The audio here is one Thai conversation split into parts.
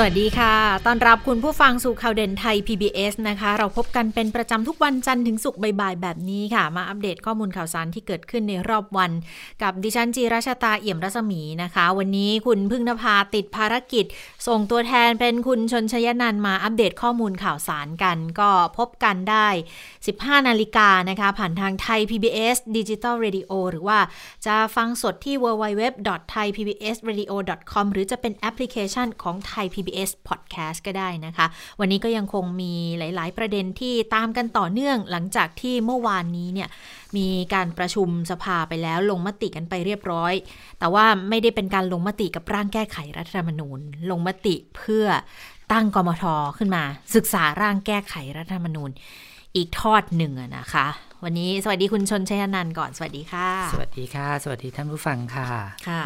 สวัสดีค่ะ ตอนรับคุณผู้ฟังสู่ข่าวเด่นไทย PBS นะคะ เราพบกันเป็นประจำทุกวันจันทร์ถึงศุกร์บ่ายๆ แบบนี้ค่ะ มาอัปเดตข้อมูลข่าวสารที่เกิดขึ้นในรอบวัน กับดิฉันจีราชาตาเอี่ยมรัศมีนะคะ วันนี้คุณพึ่งนภาติดภารกิจ ส่งตัวแทนเป็นคุณชนชยนันมาอัปเดตข้อมูลข่าวสารกัน ก็พบกันได้ 15 นาฬิกานะคะ ผ่านทางไทย PBS Digital Radio หรือว่าจะฟังสดที่ www.thaipbsradio.com หรือจะเป็นแอปพลิเคชันของไทย PBS Podcast ก็ได้นะคะ วันนี้ก็ยังคงมีหลาย ๆ ประเด็นที่ตามกันต่อเนื่องหลังจากที่เมื่อวานนี้เนี่ยมีการประชุมสภาไปแล้วลงมติกันไปเรียบร้อย แต่ว่าไม่ได้เป็นการลงมติกับร่างแก้ไขรัฐธรรมนูญ ลงมติเพื่อตั้งกมทขึ้นมา ศึกษาร่างแก้ไขรัฐธรรมนูญ อีกทอดหนึ่งนะคะ วันนี้สวัสดีคุณชนชัยนันท์ก่อนสวัสดีค่ะ สวัสดีค่ะ สวัสดีท่านผู้ฟังค่ะค่ะ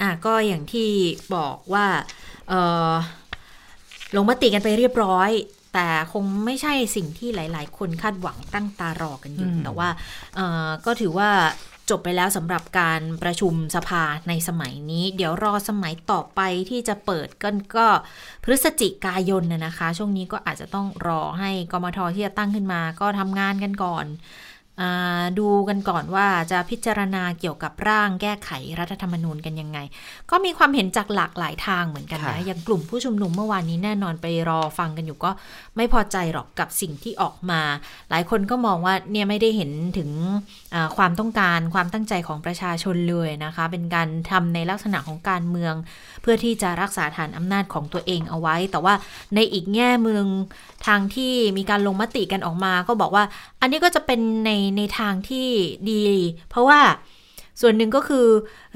อะก็อย่างที่บอกว่าเออ ลงมติกันไปเรียบร้อย แต่คงไม่ใช่สิ่งที่หลาย ๆ คนคาดหวังตั้งตารอกันอยู่อืมแต่ว่าเออก็ถือว่าจบไปแล้วสำหรับการประชุมสภาในสมัยนี้ เดี๋ยวรอสมัยต่อไปที่จะเปิดกันก็พฤศจิกายนนะนะคะ ช่วงนี้ก็อาจจะต้องรอให้กมทที่จะตั้งขึ้นมา ก็ทำงานกันก่อนอ่า ดูกันก่อนว่าจะพิจารณาเกี่ยวกับร่างแก้ไขรัฐธรรมนูญกันยังไง ก็มีความเห็นจากหลากหลายทางเหมือนกันค่ะนะ อย่างกลุ่มผู้ชุมนุมเมื่อวานนี้แน่นอนไปรอฟังกันอยู่ก็ไม่พอใจหรอกกับสิ่งที่ออกมา หลายคนก็มองว่าเนี่ยไม่ได้เห็นถึงอ่าความต้องการความตั้งใจของประชาชนเลยนะคะ เป็นการทำในลักษณะของการเมือง เพื่อที่จะรักษาฐานอำนาจของตัวเองเอาไว้ แต่ว่าในอีกแง่มืองทางที่มีการลงมติกันออกมา ก็บอกว่า อันนี้ก็จะเป็นในในทางที่ดี เพราะว่าส่วนหนึ่งก็คือ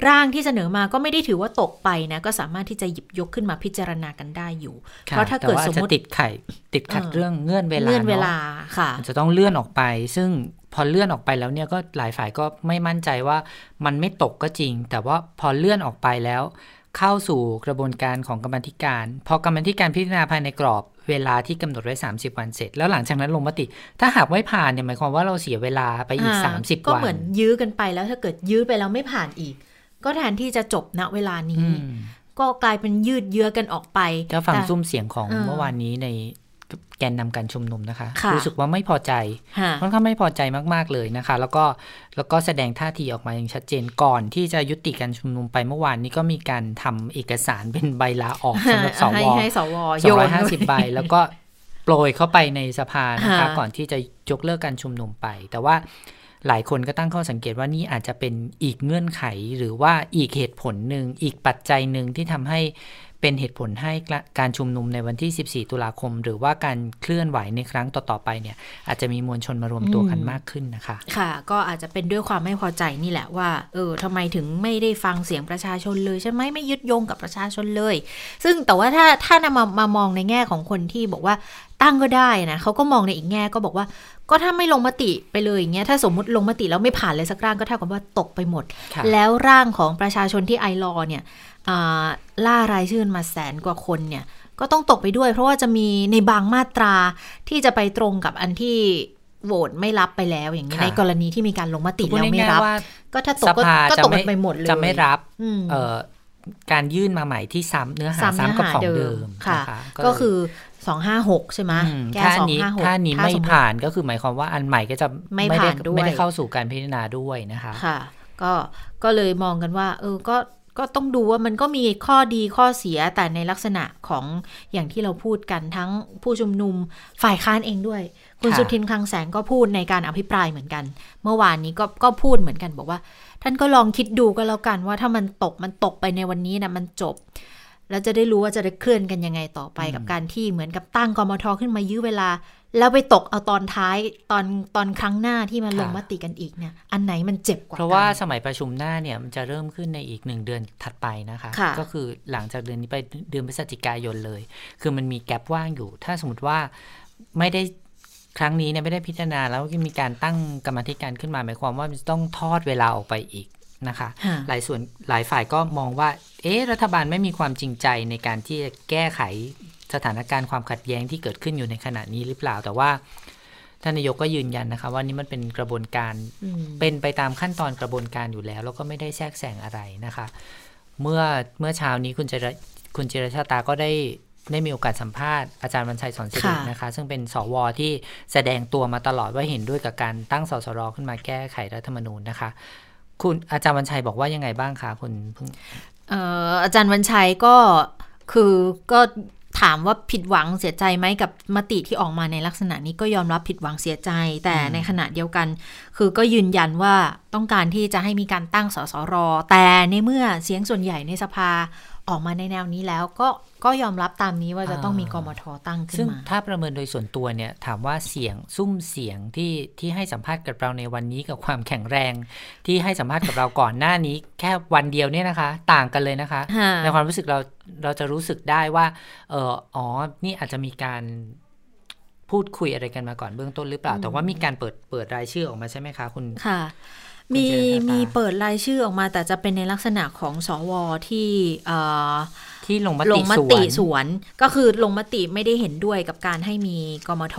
ร่างที่เสนอมาก็ไม่ได้ถือว่าตกไปนะก็สามารถที่จะหยิบยกขึ้นมาพิจารณากันได้อยู่ค่ะเพราะถ้าเกิดแต่ว่สมมติจะติดไข่ติดขัดเออเรื่องเงื่อนเวลาเลื่อนเวลาเนค่ะอะมันจะต้องเลื่อนออกไป ซึ่งพอเลื่อนออกไปแล้วเนี่ยก็หลายฝ่ายก็ไม่มั่นใจว่ามันไม่ตกก็จริง แต่ว่าพอเลื่อนออกไปแล้ว เข้าสู่กระบวนการของกรรมาธิการ พอกรรมาธิการพิจารณาภายในกรอบ เวลาที่กำหนดไว้ 30 วันเสร็จ แล้วหลังจากนั้นลงมติ ถ้าหากไม่ผ่านเนี่ยหมายความว่าเราเสียเวลาไปอีกอ่า30ก็วันเหมือนยื้อกันไปแล้วถ้าเกิดยื้อไปแล้วไม่ผ่านอีก ก็แทนที่จะจบณเวลานี้อืมก็กลายเป็นยืดเยื้อกันออกไปก็ฟังแต่ซุ้มเสียงของเออเมื่อวานนี้ใน แกนนำการชุมนุมนะคะค่ะรู้สึกว่าไม่พอใจค่ะค่อนข้างไม่พอใจมาก ๆเลยนะคะ แล้วก็แล้วก็แสดงท่าทีออกมาอย่างชัดเจนก่อนที่จะยุติการชุมนุมไปเมื่อวานนี้ก็มีการทำเอกสารเป็นใบลาออกสำหรับสวให้ให้สวสองร้อยห้าสิบใบแล้วก็โปรยเข้าไปในสภานะคะค่ะก่อนที่จะยกเลิกการชุมนุมไป แต่ว่าหลายคนก็ตั้งข้อสังเกตว่านี่อาจจะเป็นอีกเงื่อนไขหรือว่าอีกเหตุผลหนึ่งอีกปัจจัยหนึ่งที่ทำให้ เป็นเหตุผลให้การชุมนุมในวันที่ 14 ตุลาคม หรือว่าการเคลื่อนไหวในครั้งต่อ ๆ ไปเนี่ย อาจจะมีมวลชนมารวมตัวกันมากขึ้นนะคะ ค่ะ ก็อาจจะเป็นด้วยความไม่พอใจนี่แหละว่า เออทำไมถึงไม่ได้ฟังเสียงประชาชนเลยใช่ไหมไม่ยึดโยงกับประชาชนเลย ซึ่งแต่ว่าถ้าถ้านำมามามองในแง่ของคนที่บอกว่าตั้งก็ได้นะเขาก็มองในอีกแง่ก็บอกว่า ก็ถ้าไม่ลงมติไปเลยอย่างเงี้ยถ้าสมมุติลงมติแล้วไม่ผ่านเลยสักร่างก็เท่ากับว่าตกไปหมดค่ะแล้วร่างของประชาชนที่ไอรอเนี่ยอ่า ล่ารายชื่อมาแสนกว่าคนเนี่ย ก็ต้องตกไปด้วย เพราะว่าจะมีในบางมาตราที่จะไปตรงกับอันที่โหวตไม่รับไปแล้วอย่างนี้ยค่ะในกรณีที่มีการลงมติพูดแล้วไม่ง่ายรับๆว่าก็ถ้าตกสก็ภาก็จะตกกัไม่นไปหมดเลยจะไม่รับอืมเอ่อการยื่นมาใหม่ที่ซ้ำเนื้อหาซ้ำเนื้อซ้ำกับหาของเดิเดิมมค่ะนะคะก็เลยคือสองห้าหกใช่ไหมอืมแก้ถ้าสองนี้ห้าหกถ้านี้ไม่ผ่านก็คือหมายความว่าอันใหม่ก็จะไม่ได้ผ่านด้วยไม่ได้เข้าสู่การพิจารณาด้วยนะคะค่ะ ก็ก็เลยมองกันว่า เออก็ ก็ต้องดูว่ามันก็มีข้อดีข้อเสียแต่ในลักษณะของอย่างที่เราพูดกันทั้งผู้ชุมนุมฝ่ายค้านเองด้วย คุณสุทินคลังแสงก็พูดในการอภิปรายเหมือนกัน เมื่อวานนี้ก็ก็พูดเหมือนกันบอกว่า ท่านก็ลองคิดดูก็แล้วกันว่าถ้ามันตกมันตกไปในวันนี้นะมันจบแล้วจะได้รู้ว่าจะได้เคลื่อนกันยังไงต่อไปกับการที่เหมือนกับตั้งกมทขึ้นมายื้อเวลา แล้วไปตกเอาตอนท้ายตอนตอนครั้งหน้าที่มาลงค่ะมติกันอีกเนี่ยอันไหนมันเจ็บกว่าเพราะว่ากันสมัยประชุมหน้าเนี่ยมันจะเริ่มขึ้นในอีกหนึ่งเดือนถัดไปนะคะค่ะก็คือหลังจากเดือนนี้ไปเดือนพฤศจิกายนเลย คือมันมีแกลบว่างอยู่ ถ้าสมมติว่าไม่ได้ครั้งนี้เนี่ยไม่ได้พิจารณาแล้วมีการตั้งกรรมาธิการขึ้นมาหมายความว่ามันจะต้องทอดเวลาออกไปอีกนะคะค่ะหลายส่วนหลายฝ่ายก็มองว่า เอ๊ะรัฐบาลไม่มีความจริงใจในการที่จะแก้ไข สถานการณ์ความขัดแย้งที่เกิดขึ้นอยู่ในขณะนี้หรือเปล่า แต่ว่าท่านนายกก็ยืนยันนะคะว่านี่มันเป็นกระบวนการอืมเป็นไปตามขั้นตอนกระบวนการอยู่แล้ว แล้วก็ไม่ได้แทรกแซงอะไรนะคะ เมื่อเมื่อเช้านี้คุณเจรคุณเจรชาตาก็ได้ได้มีโอกาสสัมภาษณ์อาจารย์วันชัยสอนสิริค่ะนะคะ ซึ่งเป็นสวที่แสดงตัวมาตลอดว่าเห็นด้วยกับการตั้งสสรขึ้นมาแก้ไขรัฐธรรมนูญนะคะ คุณอาจารย์วันชัยบอกว่ายังไงบ้างคะคุณเพิ่งเอ่ออาจารย์วันชัยก็คือก็ ถามว่าผิดหวังเสียใจไหมกับมติที่ออกมาในลักษณะนี้ก็ยอมรับผิดหวังเสียใจ แต่ในขณะเดียวกัน คือก็ยืนยันว่าต้องการที่จะให้มีการตั้งสสร แต่ในเมื่อเสียงส่วนใหญ่ในสภา ออกมาในแนวนี้แล้วก็ก็ยอมรับตามนี้ว่าจะต้องมีกมทตั้งขึ้ซึ่นงมาถ้าประเมินโดยส่วนตัวเนี่ยถามว่าเสียงซุ้มเสียงที่ที่ให้สัมภาษณ์กับเราในวันนี้กับความแข็งแรง ที่ให้สัมภาษณ์กับเราก่อนหน้านี้ แค่วันเดียวเนี่ยนะคะ ต่างกันเลยนะคะค่ะในความรู้สึกเราเราจะรู้สึกได้ว่าเอออ๋อนี่อาจจะมีการพูดคุยอะไรกันมาก่อนเบื้องต้นหรือเปล่า แต่ว่ามีการเปิดเปิดรายชื่อออกมาใช่ไหมคะคุณค่ะคุณ มีเจรตามีมีเปิดรายชื่อออกมา แต่จะเป็นในลักษณะของสวที่เอ่อที่ลงมลติงมสวตินสวน ก็คือลงมติไม่ได้เห็นด้วยกับการให้มีกมท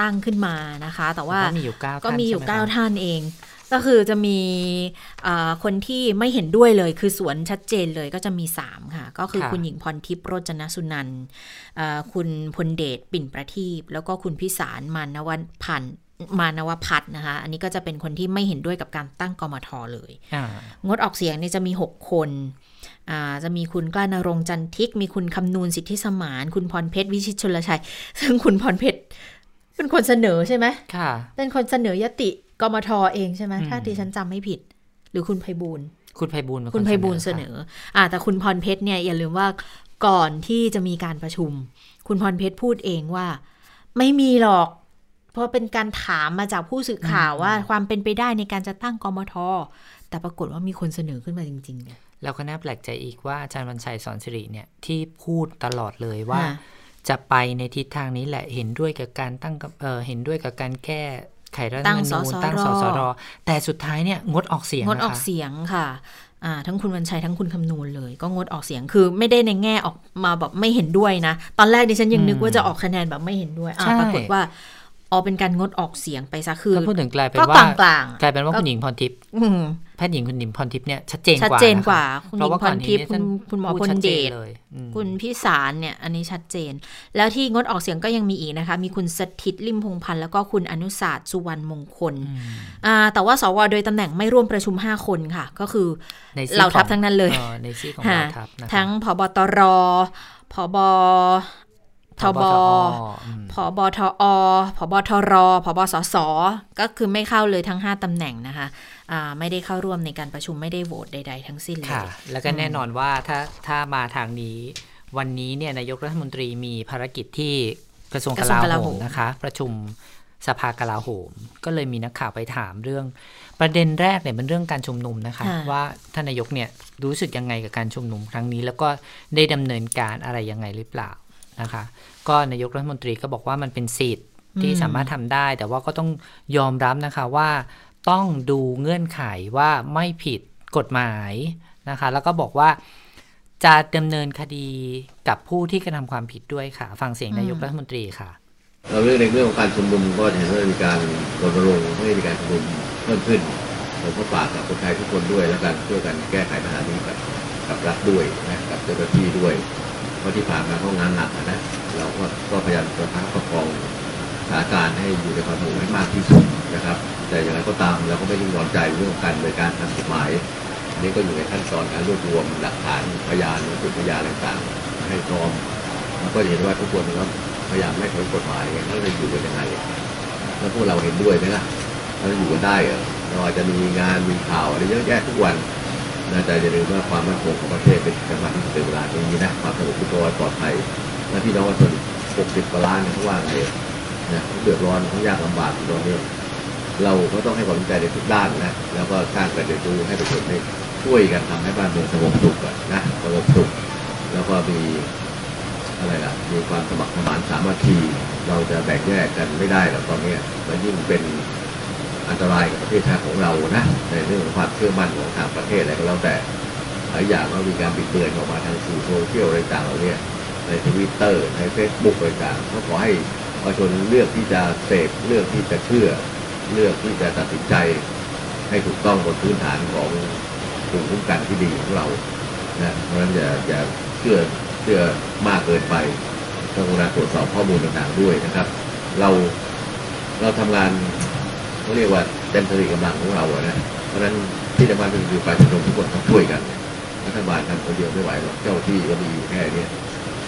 ตั้งขึ้นมานะคะ แต่ว่าก็มีอยู่เก้าก็ท่านมีอยู่ใช่ไหเก้าคะท่านเอง ก็คือจะมีเอ่อคนที่ไม่เห็นด้วยเลย คือสวนชัดเจนเลยก็จะมี 3 ค่ะ ก็คือค่ะคุณหญิงพรทิพย์โรจนสุนันท์เอ่อคุณพลเดชปิ่นประทีปแล้วก็คุณพิสารมานวันพันธ์ มานวพัฒน์นะคะ อันนี้ก็จะเป็นคนที่ไม่เห็นด้วยกับการตั้งกมทเลยอ่างดออกเสียงเนี่ยจะมี 6 คนอ่าจะมีคุณกล้านรงค์จันทิก มีคุณคำนูนสิทธิสมาน คุณพรเพชรวิชิตชลชัย ซึ่งคุณพรเพชรเป็นคนเสนอใช่ไหมค่ะ เป็นคนเสนอยติกมทเองใช่ไหมอืมถ้าดิฉันจำไม่ผิด หรือคุณไพบูลย์คุณไพบูลย์เป็นคุณไพบูลย์เสนออ่าแต่คุณพรเพชรเนี่ยอย่าลืมว่าก่อนที่จะมีการประชุม คุณพรเพชรพูดเองว่า ไม่มีหรอก เพราะเป็นการถามมาจากผู้สื่อข่าวว่าความเป็นไปได้ในการจะตั้งกมท แต่ปรากฏว่ามีคนเสนอขึ้นมาจริง ๆ เนี่ยแล้วก็น่าแปลกใจอีกว่าอาจารย์วันชัยสอนสิริเนี่ยที่พูดตลอดเลยว่าค่ะจะไปในทิศทางนี้แหละเห็นด้วยกับการตั้งกับเออเห็นด้วยกับการแก้ไขรัฐธรรมนูญตั้ตั้งงสสสสรรแต่สุดท้ายเนี่ยงดออกเสียงงดออกนะคะเสียงค่ะอ่าทั้งคุณวันชัยทั้งคุณคำนูนเลย ก็งดออกเสียงคือไม่ได้ในแง่ออกมาแบบไม่เห็นด้วยนะ ตอนแรกดิฉันยังนึกว่าจะออกคะแนนแบบไม่เห็นด้วยอ่าใช่ปรากฏว่า อ๋อเป็นการงดออกเสียงไปซะคือก็พูดถึงกลายเป็นก็ว่ากลางกลางๆกลายเป็นว่าก็คุณหญิงพรทิพย์อืมแพทย์หญิงคุณหญิงพรทิพย์เนี่ยชัดเจนชัดกว่าเจนนะคะกว่า คุณหญิงเพราะว่าพก่อนรนี้ทิพย์ท่านคุณคุณหมอพูพลชัเดจนชเลยอืมคุณพิสารเนี่ยอันนี้ชัดเจน แล้วที่งดออกเสียงก็ยังมีอีกนะคะ มีคุณสถิตริมพงษ์พันธ์แล้วก็คุณอนุศาสตร์สุวรรณมงคลอืมอ่าแต่ว่าสวโดยตำแหน่งไม่ร่วมประชุม 5 คนค่ะ ก็คือในซี่เหล่าทัพของทั้งนั้นเลยออในซี่ของค่ะเราทัพนะคะทั้งพบตรพบ ทบอืมพบทอพบทรพบสส ก็คือไม่เข้าเลยทั้ง 5ตำแหน่งนะคะอ่าไม่ได้เข้าร่วมในการประชุมไม่ได้โหวตใด ๆ ทั้งสิ้นเลยค่ะแล้วก็แน่นอนว่าถ้าถ้ามาทางนี้ วันนี้เนี่ยนายกรัฐมนตรีมีภารกิจที่กระทรวงกกระทรวงกลาลาโหโหมมนะคะ ประชุมสภากลาโหม ก็เลยมีนักข่าวไปถามเรื่อง ประเด็นแรกเนี่ยเป็นเรื่องการชุมนุมนะคะค่ะว่าท่านนายกเนี่ยรู้สึกยังไงกับการชุมนุมครั้งนี้ แล้วก็ได้ดำเนินการอะไรยังไงหรือเปล่า นะคะ ก็นายกรัฐมนตรีก็บอกว่ามันเป็นสิทธิ์ที่สามารถทำได้ แต่ว่าก็ต้องยอมรับนะคะว่าต้องดูเงื่อนไขว่าไม่ผิดกฎหมายนะคะ แล้วก็บอกว่าจะดำเนินคดีกับผู้ที่กระทำความผิดด้วยค่ะ ฟังเสียงนายกรัฐมนตรีค่ะ เราเรื่องในเรื่องของการชุมนุมก็จะเห็นว่ามีการรณรงค์ให้มีการชุมนุมเพิ่มขึ้นผมก็ฝากกับคนไทยทุกคนด้วยแล้วกันช่วยกันแก้ไขปัญหานี้กับกับรัฐด้วยนะกับเจ้าหน้าที่ด้วยเพ ราะที่ผ่านมาเขางานหนักนะเราก็ก็พยายามประคับประคองสถานการณ์ให้อยู่ในความสงบให้มากที่สุดนะครับ แต่อย่างไรก็ตามเราก็ไม่ได้ยอมใจเรื่องการดำเนิการทางกฎหมายนนี้ก็อยู่ในขั้นตอนการรวบรวมหลักฐานพยานวัตถุพยานต่างๆ ให้พร้อมแล้วก็เห็นว่าทุกคนก็พยายามไม่เคารพกฎหมายไงแล้วจะอยู่กันยังไงแล้วพวกเราเห็นด้วยไหมล่ะเราจะอยู่กันได้เหรอเราอาจจะมีงานมีข่าวอะไรเยอะแยะทุกวัน น่าจะอย่าลืมว่าความมั่นคงของประเทศเป็นสำคัญที่สุดในเวลานี้นะความสงบสุขปลอดภัยและพี่น้องประชาชน60กว่าล้านเนี่ยเขาว่าไงนะเขาเดือดร้อนเขายากลำบากตอนนี้เราก็ต้องให้ความสนใจในทุกด้านนะแล้วก็สร้างการเรียนรู้ให้ประชาชนได้ช่วยกันทำให้บ้านเมืองสงบสุขนะสงบสุขแล้วก็มีอะไรล่ะมีความสมัครสมานสามัคคีเราจะแบ่งแยกกันไม่ได้หรอกตอนนี้มันยิ่งเป็น อันตรายกับประเทศชาติของเรานะในเรื่องของความเชื่อมั่นของทางประเทศอะไรก็แล้วแต่หลายอย่างก็มีการบิดเบือนออกมาทางสื่อโซเชียลอะไรต่างเหล่านี้ในทวิตเตอร์ในเฟซบุ๊กอะไรต่างก็ขอให้ประชาชนเลือกที่จะเสพเลือกที่จะเชื่อ เลือกที่จะตัดสินใจ ให้ถูกต้องบนพื้นฐานของภูมิคุ้มกันที่ดีของเรานะเพราะฉะนั้นอย่าอย่าเชื่อเชื่อมากเกินไปต้องกรุณาตรวจสอบข้อมูลต่างๆด้วยนะครับ เราเราทำงาน เขาเรียกว่าเต็มสติกำลังของเราอะนะเพราะฉะนั้นที่สำคัญก็คือปรชาชนทุกคนต้องช่วยกันรัฐบาลทำคนเดียวไม่ไหวหรอกเจ้าที่ก็มีอยู่แค่นี้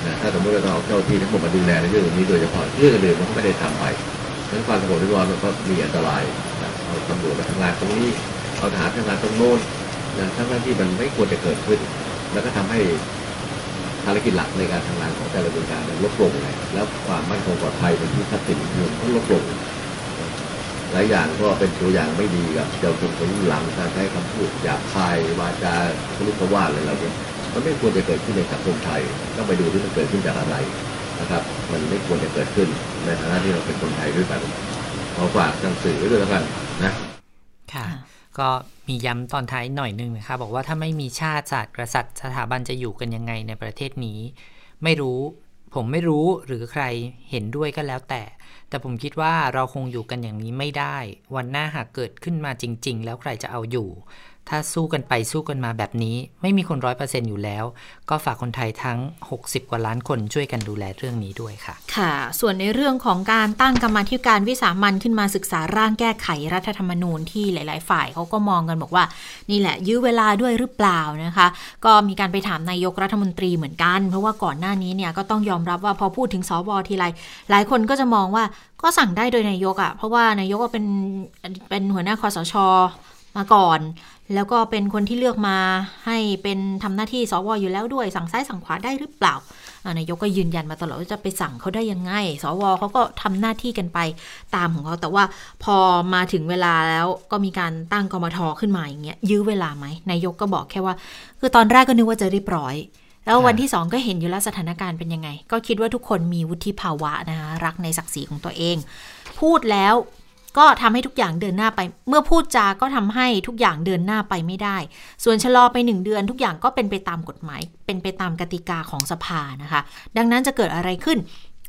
นะถ้าสมมติเราเอาเจ้าที่ทั้งหมดมาดูแลในเรื่องนี้โดยเฉพาะเรื่องอื่นมันก็ไม่ได้ทำไปฉะนั้นความสงบเรียบร้อยมันก็มีอันตรายนะเอาตำรวจมาทำงานตรงนี้เอาทหารทำงานตรงโน้นนะทั้งๆที่มันไม่ควรจะเกิดขึ้น แล้วก็ทำให้ภารกิจหลักในการทำงานของแต่ละหน่วยงานเนี่ยลดลงเลยแล้วความมั่นคงปลอดภัยเป็นที่ทรัพย์สินเงินก็ลดลง ลายอย่างก็เป็นตัวอย่างไม่ดีกับเจ้าชนคนรุ่นหลังการใช้คำพูดหยาบคายวาจาทะลุกระว่าอะไรเหล่านี้มันไม่ควรจะเกิดขึ้นในสังคมไทยต้องไปดูที่มันเกิดขึ้นจากอะไรนะครับ มันไม่ควรจะเกิดขึ้นในฐานะที่เราเป็นคนไทยด้วยกันขอฝากทางสื่อไว้ด้วยแล้วกันนะค่ะก็มีย้ำตอนท้ายหน่อยนึงนะคะบอกว่าถ้าไม่มีชาติศาสตร์กษัตริย์สถาบันจะอยู่กันยังไงในประเทศนี้ ไม่รู้ ผมไม่รู้หรือใครเห็นด้วยก็แล้วแต่ แต่ผมคิดว่าเราคงอยู่กันอย่างนี้ไม่ได้ วันหน้าหากเกิดขึ้นมาจริง ๆ แล้วใครจะเอาอยู่ ถ้าสู้กันไปสู้กันมาแบบนี้ ไม่มีคนร้อยเปอร์เซ็นอยู่แล้ว ก็ฝากคนไทยทั้ง 60 กว่าล้านคนช่วยกันดูแลเรื่องนี้ด้วยค่ะ ค่ะ ส่วนในเรื่องของการตั้งกรรมาธิการวิสามันขึ้นมาศึกษาร่างแก้ไขรัฐธรรมนูญที่หลาย ๆ ฝ่ายเขาก็มองกันบอกว่า นี่แหละ ยื้อเวลาด้วยหรือเปล่านะคะ ก็มีการไปถามนายกรัฐมนตรีเหมือนกัน เพราะว่าก่อนหน้านี้เนี่ยก็ต้องยอมรับว่าพอพูดถึงสวทีไรหลายคนก็จะมองว่าก็สั่งได้โดยนายกอะ่ะเพราะว่านายกก็เป็นเป็นหัวหน้าคอสชมาก่อน แล้วก็เป็นคนที่เลือกมาให้เป็นทำหน้าที่สวอยู่แล้วด้วย สั่งซ้ายสั่งขวาได้หรือเปล่านายกก็ยืนยันมาตลอดว่าจะไปสั่งเขาได้ยังไง สวเขาก็ทำหน้าที่กันไปตามของเขา แต่ว่าพอมาถึงเวลาแล้วก็มีการตั้งกมทขึ้นมาอย่างเงี้ย ยื้อเวลาไหมนายกก็บอกแค่ว่า คือตอนแรกก็นึกว่าจะรีบร้อย แล้ววันที่สองก็เห็นอยู่แล้วสถานการณ์เป็นยังไง ก็คิดว่าทุกคนมีวุฒิภาวะนะคะรักในศักดิ์ศรีของตัวเอง พูดแล้ว ก็ทำให้ทุกอย่างเดินหน้าไป เมื่อพูดจาก็ทำให้ทุกอย่างเดินหน้าไปไม่ได้ ส่วนชะลอไปหนึ่งเดือน ทุกอย่างก็เป็นไปตามกฎหมาย เป็นไปตามกติกาของสภานะคะ ดังนั้นจะเกิดอะไรขึ้น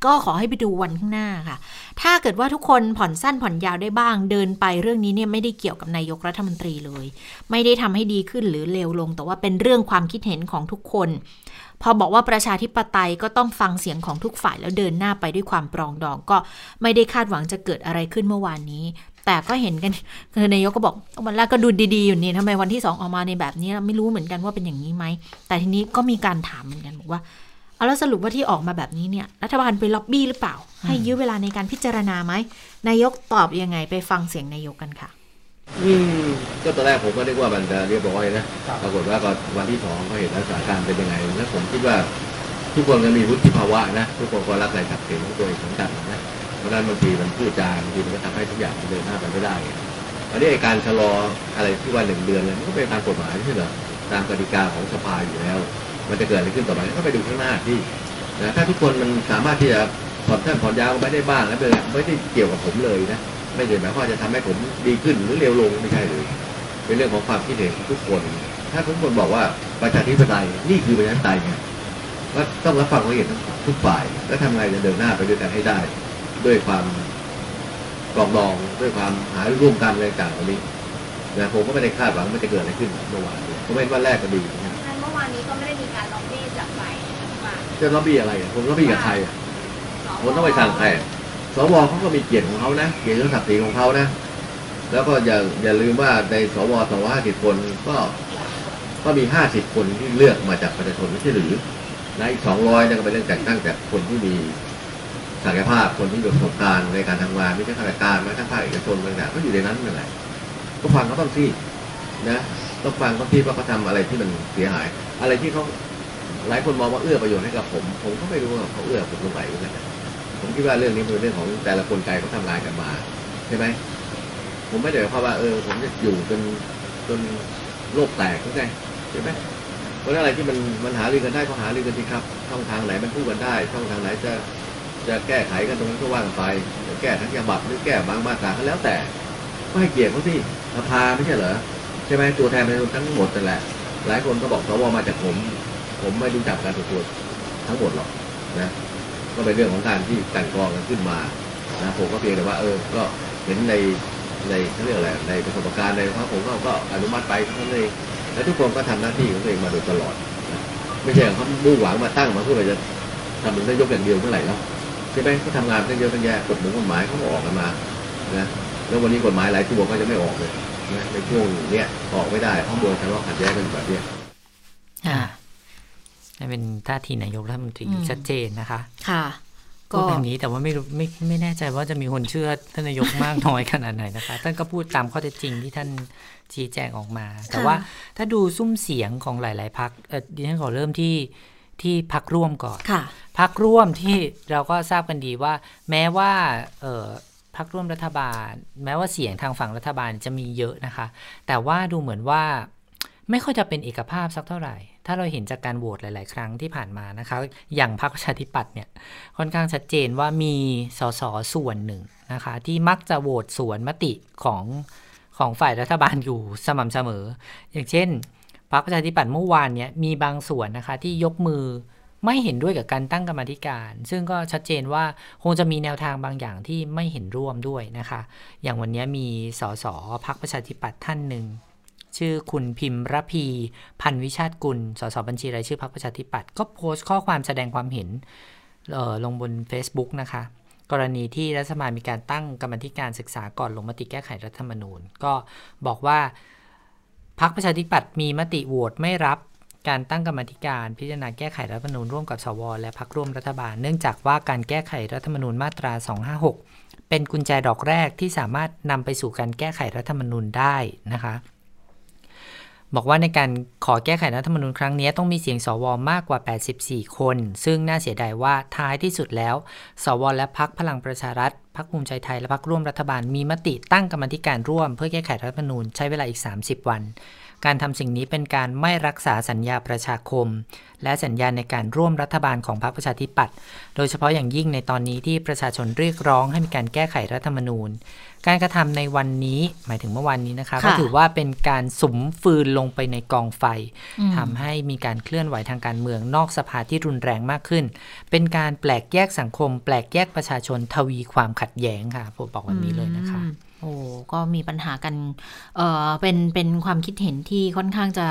ก็ขอให้ไปดูวันข้างหน้าค่ะ ถ้าเกิดว่าทุกคนผ่อนสั้นผ่อนยาวได้บ้าง เดินไปเรื่องนี้เนี่ยไม่ได้เกี่ยวกับนายกรัฐมนตรีเลย ไม่ได้ทำให้ดีขึ้นหรือเลวลง แต่ว่าเป็นเรื่องความคิดเห็นของทุกคน พอบอกว่าประชาธิปไตยก็ต้องฟังเสียงของทุกฝ่ายแล้วเดินหน้าไปด้วยความปรองดองก็ไม่ได้คาดหวังจะเกิดอะไรขึ้นเมื่อวานนี้ แต่ก็เห็นกันคือนายกก็บอกวันแรกก็ดูดีๆอยู่นี่ทำไมวันที่สองออกมาในแบบนี้ไม่รู้เหมือนกันว่าเป็นอย่างนี้ไหมแต่ทีนี้ก็มีการถามเหมือนกันบอกว่าเอาแล้วสรุปว่าที่ออกมาแบบนี้เนี่ยรัฐบาลไปล็อบบี้หรือเปล่า ให้ยื้อเวลาในการพิจารณาไหมนายกตอบยังไงไปฟังเสียงนายกกันค่ะ อืมก็ตอนแรกผมก็นึกว่ามันจะเรียบร้อยนะปรากฏว่าก็วันที่สองก็เห็นสถานการณ์เป็นยังไงแล้วผมคิดว่าทุกคนก็มีวุฒิภาวะนะทุกคนก็รักในศักดิ์ศรีของตัวเองเหมือนกันนะเพราะฉะนั้นบางทีมันพูดจาบางทีมันก็ทำให้ทุกอย่างมันเดินหน้าไปไม่ได้ไงอันนี้ไอ้การชะลออะไรที่ว่าหนึ่งเดือนเนี่ยมันก็เป็นตามกฎหมายไม่ใช่เหรอตามกติกาของสภาอยู่แล้ว มันจะเกิดอะไรขึ้นต่อไปก็ไปดูข้างหน้าที่นะถ้าทุกคนมันสามารถที่จะผ่อนสั้นผ่อนยาวไปได้บ้างแล้วเป็นไม่ได้เกี่ยวกับผมเลยนะ ไม่ได้หมายความว่าจะทำให้ผมดีขึ้นหรือเร็วลงไม่ใช่เลยเป็นเรื่องของความคิดเห็นของทุกคน ถ้าทุกคนบอกว่าประชาธิปไตยนี่คือประชาธิปไตยไงก็ต้องรับฟังความเห็นทั้งทุกฝ่าย แล้วทำไงจะเดินหน้าไปด้วยกันให้ได้ ด้วยความปรองดองด้วยความหารือร่วมกันอะไรต่างๆเหล่านี้นะผมก็ไม่ได้คาดหวังว่าจะเกิดอะไรขึ้นเมื่อวานนี้ผมเป็นวันแรกก็ดีนะงั้นเมื่อวานนี้ก็ไม่ได้มีการล็อบบี้จากฝ่ายรัฐบาลจะล็อบบี้อะไรอะผมล็อบบี้กับใครอะผมต้องไปสั่งใคร สวเขาก็มีเกียรติของเขานะเกียรติศักดิ์ศรีของเขานะ แล้วก็อย่าอย่าลืมว่าในสว250คนก็ก็มี50คนที่เลือกมาจากประชาชนไม่ใช่หรือและอีก200เนี่ยก็เป็นเรื่องแต่งตั้งจากคนที่มีศักยภาพคนที่มีประสบการณ์ในการทำงานไม่ใช่ข้าราชการไม่ใช่ภาคเอกชนต่างๆก็อยู่ในนั้นนั่นแหละก็ฟังเขาต้องที่นะต้องฟังเขาที่ว่าเขาทำอะไรที่มันเสียหาย อะไรที่เขาหลายคนมองว่าเอื้อประโยชน์ให้กับผม ผมก็ไม่รู้ว่าเขาเอื้อผมตรงไหนเหมือนกันนะ ผมคิดว่าเรื่องนี้เป็นเรื่องของแต่ละคนไกเขาทำงานกันมาใช่ไหมผมไม่ได้หมายความว่าเออผมจะอยู่จนจนโลกแตกเข้าใจใช่ไหมเพราะฉะนั้นอะไรที่มันมันหารือกันได้ก็หารือกันสิครับช่องทางไหนมันพูดกันได้ช่องทางไหนจะจะแก้ไขกันตรงนั้นก็ว่ากันไปแก้ทั้งฉบับหรือแก้บางมาตราก็แล้วแต่ก็ก็ให้เกียรติเขาที่สภาไม่ใช่เหรอใช่ไหมตัวแทนประชาชนทั้งหมดนั่นแหละหลายคนก็บอกสวมาจากผม ผมไม่รู้จักการตรวจทั้งหมดหรอกนะ ก็เป็นเรื่องของการที่กลันกรองกันขึ้นมานะผมก็เพียงแต่ว่าเออก็เห็นในในเขาเรียกอะไรในประสบการณ์ในพรรคผมก็ก็อนุมัติไปเท่านั้นเองและทุกคนก็ทำหน้าที่ของตัวเองมาโดยตลอดนะไม่ใช่เขามุ่งหวังมาตั้งมาเพื่อจะทำเป็นนายกอย่างเดียวเมื่อไหร่แล้วใช่ไหมเขาทำงานตั้งเยอะตั้งแยะกฎหมายกฎหมายเขาออกกันมานะแล้ววันนี้กฎหมายหลายตัวก็จะไม่ออกเลยนะในช่วงเนี้ยออกไม่ได้เพราะโดนทะเลาะขัดแย้งกันแบบเนี้ยค่ะ นั่นเป็นท่าทีนายกรัฐมนตรีอืมชัดเจนนะคะ ค่ะก็ก็แบบนี้แต่ว่าไม่รู้ไม่ไม่แน่ใจว่าจะมีคนเชื่อท่านนายกมากน้อยขนาดไหนนะคะ ท่านก็พูดตามข้อเท็จจริงที่ท่านชี้แจงออกมา แต่ว่าถ้าดูซุ้มเสียงของหลาย ๆพักเออดิฉันขอเริ่มที่ที่พักร่วมก่อนค่ะพักร่วมที่เราก็ทราบกันดีว่า แม้ว่าเออพักร่วมรัฐบาล แม้ว่าเสียงทางฝั่งรัฐบาลจะมีเยอะนะคะ แต่ว่าดูเหมือนว่าไม่ค่อยจะเป็นเอกภาพสักเท่าไหร่ ถ้าเราเห็นจากการโหวตหลาย ๆ ครั้งที่ผ่านมานะคะ อย่างพรรคประชาธิปัตย์เนี่ยค่อนข้างชัดเจนว่ามีสสส่วนหนึ่งนะคะ ที่มักจะโหวตสวนมติของของฝ่ายรัฐบาลอยู่สม่ำเสมอ อย่างเช่นพรรคประชาธิปัตย์เมื่อวานเนี่ยมีบางส่วนนะคะที่ยกมือไม่เห็นด้วยกับการตั้งกรรมธิการ ซึ่งก็ชัดเจนว่าคงจะมีแนวทางบางอย่างที่ไม่เห็นร่วมด้วยนะคะ อย่างวันนี้มีสสพรรคประชาธิปัตย์ท่านหนึ่ง ชื่อคุณพิมพ์ระพี พันวิชาติกุล สสบัญชีรายชื่อพรรคประชาธิปัตย์ก็โพสต์ข้อความแสดงความเห็นออลงบน Facebook นะคะ กรณีที่รัฐบามีการตั้งกรรมธิการศึกษาก่อนลงมติแก้ไขรัฐธรรมนูญ ก็บอกว่าพรรคประชาธิปัตย์มีมติโหวตไม่รับการตั้งกรรมธิการพิจารณาแก้ไขรัฐธรรมนูญร่วมกับสวและพรรคร่วมรัฐบาล เนื่องจากว่าการแก้ไขรัฐธรรมนูญมาตรา 256 เป็นกุญแจดอกแรกที่สามารถนำไปสู่การแก้ไขรัฐธรรมนูญได้นะคะ บอกว่าในการขอแก้ไขรัฐธรรมนูญครั้งนี้ต้องมีเสียงสวมากกว่า 84 คน ซึ่งน่าเสียดายว่าท้ายที่สุดแล้ว สวและพักพลังประชารัฐพักภูมิใจไทยและพักร่วมรัฐบาลมีมติตั้งกรรมธิการร่วม เพื่อแก้ไขรัฐธรรมนูญใช้เวลาอีก 30 วัน การทำสิ่งนี้เป็นการไม่รักษาสัญญาประชาคม และสัญญาในการร่วมรัฐบาลของพรรคประชาธิปัตย์โดยเฉพาะอย่างยิ่งในตอนนี้ที่ประชาชนเรียกร้องให้มีการแก้ไขรัฐธรรมนูญ การกระทำในวันนี้หมายถึงเมื่อวานนี้นะคะค่ะก็ถือว่าเป็นการสุมฟืนลงไปในกองไฟอืมทำให้มีการเคลื่อนไหวทางการเมืองนอกสภาที่รุนแรงมากขึ้น เป็นการแปลกแยกสังคม แปลกแยกประชาชนทวีความขัดแย้งค่ะผมบอกวันนี้เลยนะคะอืม โอ้ก็มีปัญหากัน เออเป็นเป็นความคิดเห็นที่ค่อนข้างจะ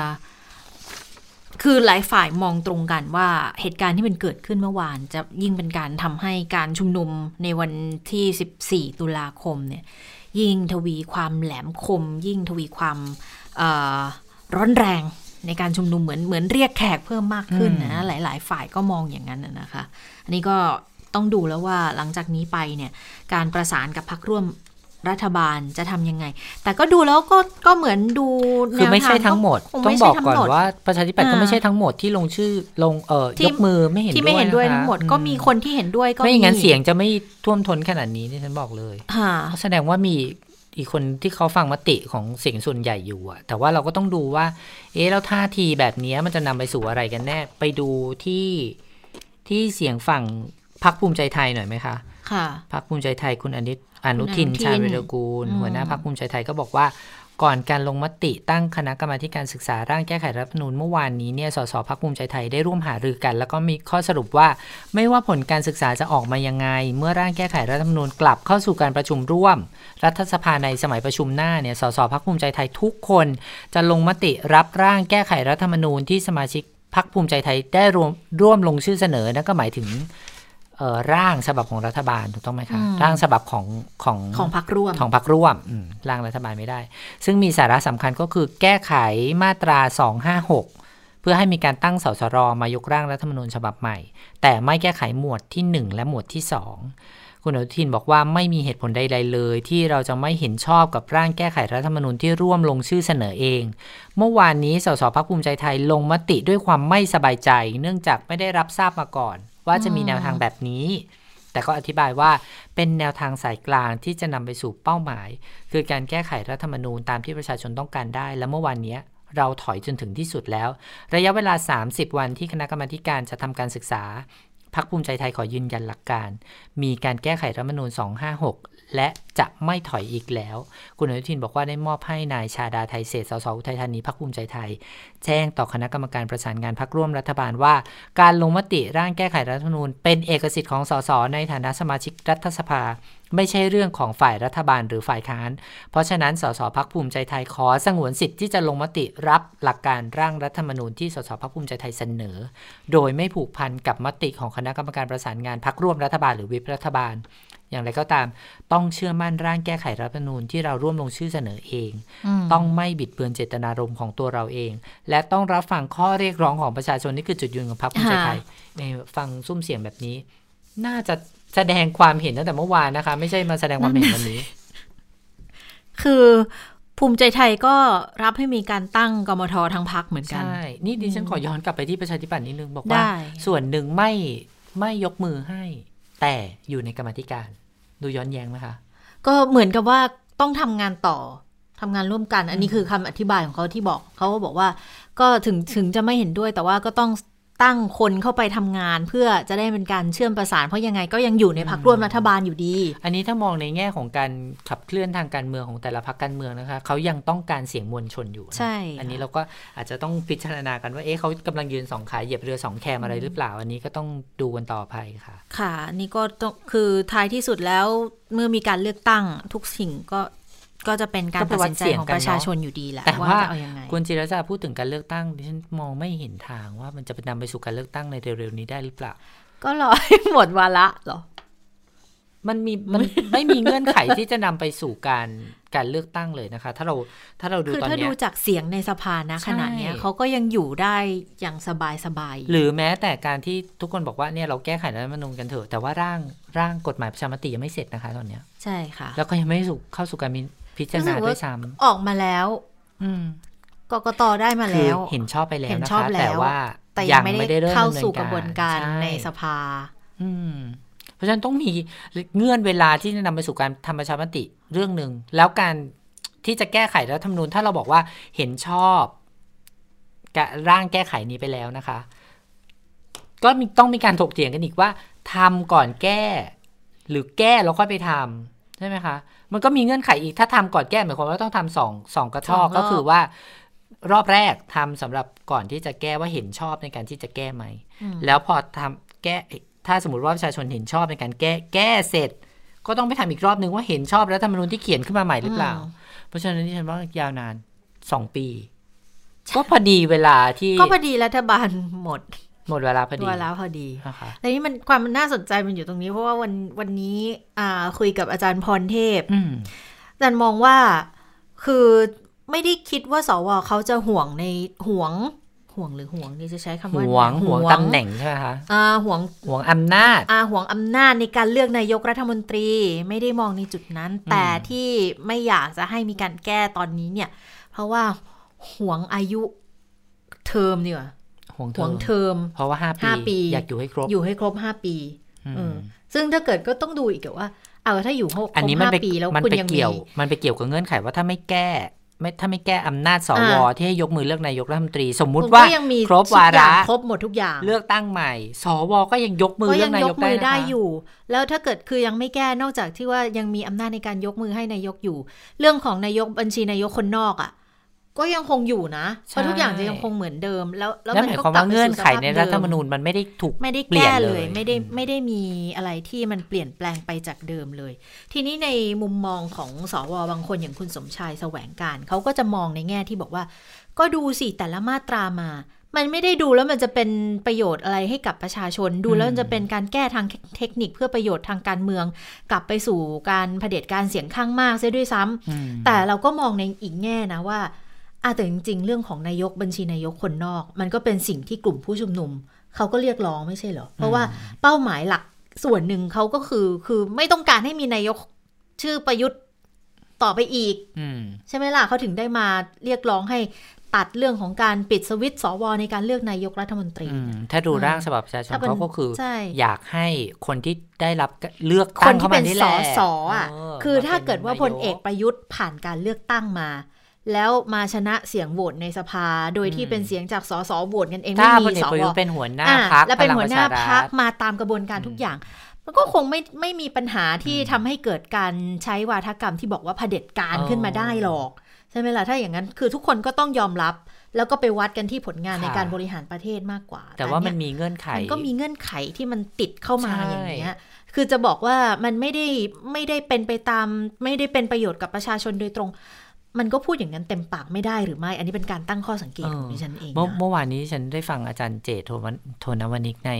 คือหลายฝ่ายมองตรงกันว่าเหตุการณ์ที่มันเกิดขึ้นเมื่อวาน จะยิ่งเป็นการทำให้การชุมนุมในวันที่ 14 ตุลาคมเนี่ย ยิ่งทวีความแหลมคม ยิ่งทวีความเอ่อร้อนแรงในการชุมนุมเหมือนเหมือนเรียกแขกเพิ่มมากขึ้นนะหลาย ๆ ฝ่ายก็มองอย่างนั้นนะนะคะ อันนี้ก็ต้องดูแล้วว่าหลังจากนี้ไปเนี่ย การประสานกับพรรคร่วม รัฐบาลจะทำยังไง แต่ก็ดูแล้วก็ก็เหมือนดูคือไม่ใช่ทั้งหมดแนวทาต้องไม่บใช่อกทั้ก่อนหมดว่าประชาธิปัตย์ก็อ่าไม่ใช่ทั้งหมดที่ลงชื่อลงเอ่อที่ยกมือไม่เห็นที่ไม่เห็นด้วยะคะทั้งหมดก็มีคนที่เห็นด้วยก็ไม่อย่างนั้นเสียงจะไม่ท่วมท้นขนาดนี้ที่ฉันบอกเลยค่ะแสดงว่ามีอีกคนที่เขาฟังมติของเสียงส่วนใหญ่อยู่อะแต่ว่าเราก็ต้องดูว่า เอ๊ะแล้วท่าทีแบบนี้มันจะนำไปสู่อะไรกันแน่ ไปดูที่ที่เสียงฝั่งพักภูมิใจไทยหน่อยไหมคะค่ะ พักภูมิใจไทยคุณอนุอนุทินอนุทินชาญวิรกูลอืมหัวหน้าพักภูมิใจไทยก็บอกว่าก่อนการลงมติตั้งคณะกรรมาธิการศึกษาร่างแก้ไขรัฐธรรมนูญเมื่อวานนี้เนี่ยสสพักภูมิใจไทยได้ร่วมหารือกัน แล้วก็มีข้อสรุปว่า ไม่ว่าผลการศึกษาจะออกมายังไง เมื่อร่างแก้ไขรัฐธรรมนูญกลับเข้าสู่การประชุมร่วม รัฐสภาในสมัยประชุมหน้าเนี่ยสสพักภูมิใจไทยทุกคน จะลงมติรับร่างแก้ไขรัฐธรรมนูญที่สมาชิกพักภูมิใจไทยได้รวมร่วมลงชื่อเสนอนั่นก็หมายถึงเอ่อ ร่างฉบับของรัฐบาลถูกต้องไหมคะอืมร่างฉบับของของของพรรคร่วมของพรรคร่วมอืมร่างรัฐบาลไม่ได้ ซึ่งมีสาระสำคัญก็คือแก้ไขมาตรา 256 เพื่อให้มีการตั้งสสรมายกร่างรัฐธรรมนูญฉบับใหม่ แต่ไม่แก้ไขหมวดที่ 1 และหมวดที่ 2 คุณอนุทินบอกว่าไม่มีเหตุผลใดๆเลย ที่เราจะไม่เห็นชอบกับร่างแก้ไขรัฐธรรมนูญที่ร่วมลงชื่อเสนอเอง เมื่อวานนี้สสพักภูมิใจไทยลงมติด้วยความไม่สบายใจ เนื่องจากไม่ได้รับทราบมาก่อน ว่าจะมีแนวทางแบบนี้ แต่ก็อธิบายว่าเป็นแนวทางสายกลางที่จะนำไปสู่เป้าหมาย คือการแก้ไขรัฐธรรมนูญตามที่ประชาชนต้องการได้ และเมื่อวานเนี้ยเราถอยจนถึงที่สุดแล้ว ระยะเวลา 30 วันที่คณะกรรมาธิการจะทำการศึกษาพักภูมิใจไทยขอยืนยันหลักการ มีการแก้ไขรัฐธรรมนูญ 256 และจะไม่ถอยอีกแล้ว คุณอนุทินบอกว่าได้มอบให้นายชาดาไทยเศษสสอุทัยธานีพักภูมิใจไทย แจ้งต่อคณะกรรมการประสานงานพักร่วมรัฐบาลว่า การลงมติร่างแก้ไขรัฐธรรมนูญเป็นเอกสิทธิ์ของสสในฐานะสมาชิกรัฐสภา ไม่ใช่เรื่องของฝ่ายรัฐบาลหรือฝ่ายค้าน เพราะฉะนั้นสสพักภูมิใจไทยขอสงวนสิทธิ์ที่จะลงมติรับหลักการร่างรัฐธรรมนูญที่สสพักภูมิใจไทยเสนอ โดยไม่ผูกพันกับมติของคณะกรรมการประสานงานพักร่วมรัฐบาลหรือวิปรัฐบาล อย่างไรก็ตาม ต้องเชื่อมั่นร่างแก้ไขรัฐธรรมนูญที่เราร่วมลงชื่อเสนอเอง ต้องไม่บิดเบือนเจตนารมณ์ของตัวเราเอง และต้องรับฟังข้อเรียกร้องของประชาชนนี่คือจุดยืนของพรรคภูมิใจไทยในฟังซุ้มเสียงแบบนี้ น่าจะแสดงความเห็นตั้งแต่เมื่อวานนะคะ ไม่ใช่มาแสดงความเห็นวันนี้ คือภูมิใจไทยก็รับให้มีการตั้งกมททั้งพักเหมือนกัน ใช่ นี่ดิฉันขอย้อนกลับไปที่ประชาธิปัตย์นิดนึงบอกว่าได้ส่วนหนึ่งไม่ไม่ยกมือให้ แต่อยู่ในกรรมธิการ ดูย้อนแย้งไหมคะ ก็เหมือนกับว่าต้องทำงานต่อทำงานร่วมกัน อันนี้คือคำอธิบายของเขาที่บอก เขาก็บอกว่า ก็ถึงถึงจะไม่เห็นด้วยแต่ว่าก็ต้อง ตั้งคนเข้าไปทำงาน เพื่อจะได้เป็นการเชื่อมประสานเพราะยังไงก็ยังอยู่ในพักร่วมรัฐบาลอยู่ดี อันนี้ถ้ามองในแง่ของการขับเคลื่อนทางการเมืองของแต่ละพรรคการเมืองนะคะเขายังต้องการเสียงมวลชนอยู่นะใช่ อันนี้เราก็อาจจะต้องพิจารณากันว่าเอ๊ะเขากำลังยืนสองขาเหยียบเรือสองแคมอะไรหรือเปล่า อันนี้ก็ต้องดูกันต่อไปค่ะ ค่ะอันนี่ก็ต้องคือท้ายที่สุดแล้วเมื่อมีการเลือกตั้งทุกสิ่งก็ ก็จะเป็นการก็ไปตัดวัดสินใจเสียงของกันประชาเนอะชนอยู่ดีแหละแต่ว่าว่าจะเอายังไงคุณจิรจาพูดถึงการเลือกตั้งดิฉันมองไม่เห็นทางว่ามันจะไปนำไปสู่การเลือกตั้งในเร็วๆนี้ได้หรือเปล่า ก็รอให้หมดวาระเหรอ มันมีมันไม่มีเงื่อนไขที่จะนำไปสู่การการเลือกตั้งเลยนะคะ ถ้าเราถ้าเราดูคือตอนถ้าเนี้ดูยจากเสียงในสภานะใช่ขณะเนี้ยเขาก็ยังอยู่ได้อย่างสบายสบายๆหรือแม้แต่การที่ทุกคนบอกว่าเนี่ยเราแก้ไขรัฐธรรมนูญกันเถอะแต่ว่าร่างร่างกฎหมายประชามติยังไม่เสร็จนะคะ ตอนเนี้ยใช่ค่ะ แล้วก็ยังไม่สู่เข้าสู่การมี พิจารณาด้วยซ้ออกมาแล้วำอืมกกตได้มาคือแล้ว เห็นชอบไปแล้วเห็นนะชอบคะแล้วแต่ว่าแต่ยังไม่ได้เริ่มเข้าดำนินสู่กระบวนการช่ในสภา อืมเพราะฉะนั้นต้องมีเงื่อนเวลาที่จะนำไปสู่การทำประชามติเรื่องหนึ่งแล้วการที่จะแก้ไขรัฐธรรมนูญถ้าเราบอกว่าเห็นชอบกะร่างแก้ไขนี้ไปแล้วนะคะ ก็มีต้องมีการถกเถียงกันอีกว่าทำก่อนแก้ หรือแก้แล้วค่อยไปทำใช่ไหมคะ มันก็มีเงื่อนไขอีกถ้าทำก่อนแก้หมายความว่าต้องทำสองสองกระทอกสองรอบก็คือว่ารอบแรกทำสำหรับก่อนที่จะแก้ว่าเห็นชอบในการที่จะแก้ไหมอืมแล้วพอทำแก้ถ้าสมมติว่าประชาชนเห็นชอบในการแก้แก้เสร็จ ก็ต้องไปทำอีกรอบนึงว่าเห็นชอบรัฐธรรมนูญที่เขียนขึ้นมาใหม่หรือเปล่าอืมเพราะฉะนั้นที่ฉันว่ายาวนานสองปี ก็พอดีเวลาที่ก็พอดีรัฐบาลหมด หมดเวลาพอดีวาระพอดีนะคะแต่นี่มันความมันน่าสนใจมันอยู่ตรงนี้ เพราะว่าวันวันนี้อ่าคุยกับอาจารย์พรเทพอืมอาจารย์มองว่าคือไม่ได้คิดว่าสวเขาจะห่วงในห่วงห่วงหรือห่วงนี่จะใช้คำว่าหวงหวงตำแหน่งใช่ไหมคะอ่าห่วงหวงอำนาจอาห่วงอำนาจในการเลือกนายกรัฐมนตรีไม่ได้มองในจุดนั้น แต่ที่ไม่อยากจะให้มีการแก้ตอนนี้เนี่ย เพราะว่าห่วงอายุเทอมดีกว่า หวงห่วงเธเทออมเพราะว่าห้าห้าปี อยากอยู่ให้ครบ อยู่ให้ครบห้าปีอืมเออซึ่งถ้าเกิดก็ต้องดูอีกอะว่าเอาถ้าอยู่ครบอันนี้มันห้าไปปีแล้วมันคุณไปยังมีเกี่ยว มันไปเกี่ยวกับเงื่อนไขว่าถ้าไม่แก้ไม่ถ้าไม่แก้อำนาจสวอ่าที่ให้ยกมือเลือกนายกรัฐมนตรี สมมุติคุณว่าก็ยังมีครบทุกวาอย่ระงครบหมดทุกอย่าง เลือกตั้งใหม่ สวก็ยังยกมือก็เลืยัอกนายยกกมือได้ได้นะคะอยู่ แล้วถ้าเกิดคือยังไม่แก้นอกจากที่ว่ายังมีอำนาจในการยกมือให้นายกอยู่ เรื่องของนายกบัญชีนายกคนนอกอะ ก็ยังคงอยู่นะเพราะทุกอย่างจะยังคงเหมือนเดิม แล้วแล้วนั่นมันหมายก็ความกลับว่าไปเงื่อนสู่สไขภาพในเดิรัฐธรรมนูญมันไม่ได้ถูกไม่ได้เปลี่ยแก้นเลเลยยไม่ได้อืมไม่ได้มีอะไรที่มันเปลี่ยนแปลงไปจากเดิมเลย ทีนี้ในมุมมองของสวบางคนอย่างคุณสมชายแสวงการเขาก็จะมองในแง่ที่บอกว่า ก็ดูสิแต่ละมาตรามา มันไม่ได้ดูแล้วมันจะเป็นประโยชน์อะไรให้กับประชาชนดูแล้วมันจะเป็นการแก้ทางเทคนิคเพื่อประโยชน์ทางการเมือง กลับไปสู่การเผด็จการเสียงข้างมากเสียด้วยซ้ำอืมแต่เราก็มองในอีกแง่นะว่า อาแต่จริง ๆ เรื่องของนายกบัญชีนายกคนนอก มันก็เป็นสิ่งที่กลุ่มผู้ชุมนุมเขาก็เรียกร้องไม่ใช่เหรอ เพราะว่าเป้าหมายหลักส่วนหนึ่งเขาก็คือคือไม่ต้องการให้มีนายกชื่อประยุทธ์ต่อไปอีกอืมใช่ไหมล่ะเขาถึงได้มาเรียกร้องให้ตัดเรื่องของการปิดสวิตช์สวในการเลือกนายกรัฐมนตรีอืมถ้าดูร่างฉบับประชาชนถ้าเป็นเขาก็คือใช่อยากให้คนที่ได้รับเลือกคตั้นงที่เข้าเป็มานนี่สแหละอสออะเคือถ้ามป็นเกิดว่าพลนยเอกประยุทธ์ผ่านการเลือกตั้งมา แล้วมาชนะเสียงโหวตในสภา โดยที่อืมเป็นเสียงจากสสโหวตกันเองไม่ถ้าพมีลเอกสประวยุทธ์เป็นหัวหน้าอ่าพักแล้วพเป็นลังหัปวระหชาน้ารัพักฐมาตามกระบวนการทุกอย่างมันก็คงไม่ไม่มีปัญหาที่ทำให้เกิดการใช้วาทกรรมที่บอกว่าเผด็จการอ๋อขึ้นมาได้หรอกใช่ไหมล่ะถ้าอย่างนั้นคือทุกคนก็ต้องยอมรับ แล้วก็ไปวัดกันที่ผลงานค่ะในการบริหารประเทศมากกว่า แต่ว่ามันเยมีเงื่อนไขมันก็มีเงื่อนไขที่มันติดเข้ามาใช่อย่างเงี้ยคือจะบอกว่ามันไม่ได้ไม่ได้เป็นไปตาม ไม่ได้เป็นประโยชน์กับประชาชนโดยตรง มันก็พูดอย่างนั้นเต็มปากไม่ได้หรือไม่ อันนี้เป็นการตั้งข้อสังเกตของดิฉันเองเมื่อนะเมื่อวานนี้ฉันได้ฟังอาจารย์เจตโทวันโทนวนิกใน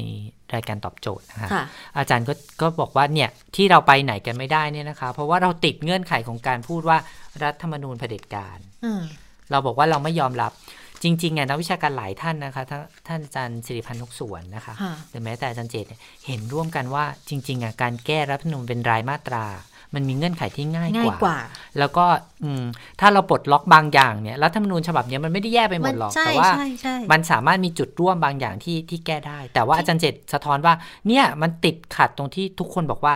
รายการตอบโจทย์นะคะค่ะอาจารย์ก็ก็บอกว่าเนี่ยที่เราไปไหนกันไม่ได้เนี่ยนะคะ เพราะว่าเราติดเงื่อนไขของการพูดว่ารัฐธรรมนูญเผด็จการอืมเราบอกว่าเราไม่ยอมรับจริงๆอะนักวิชาการหลายท่านนะคะท่านท่านอาจารย์สิริพันธ์นกสวนนะคะค่ะหรือแม้แต่อาจารย์เจตเนี่ยเห็นร่วมกันว่าจริงๆอะการแก้รัฐธรรมนูญเป็นรายมาตรา มันมีเงื่อนไขที่ง่ายง่ายกว่ากว่า แล้วก็อืมถ้าเราปลดล็อกบางอย่างเนี่ยรัฐธรรมนูญฉบับเนี้ยมันไม่ได้แย่ไปหมดหรอกใช่แต่ว่าใช่ใช่มันสามารถมีจุดร่วมบางอย่างที่ที่แก้ได้ แต่ว่าอาจารย์เจตสะท้อนว่า เนี่ยมันติดขัดตรงที่ทุกคนบอกว่า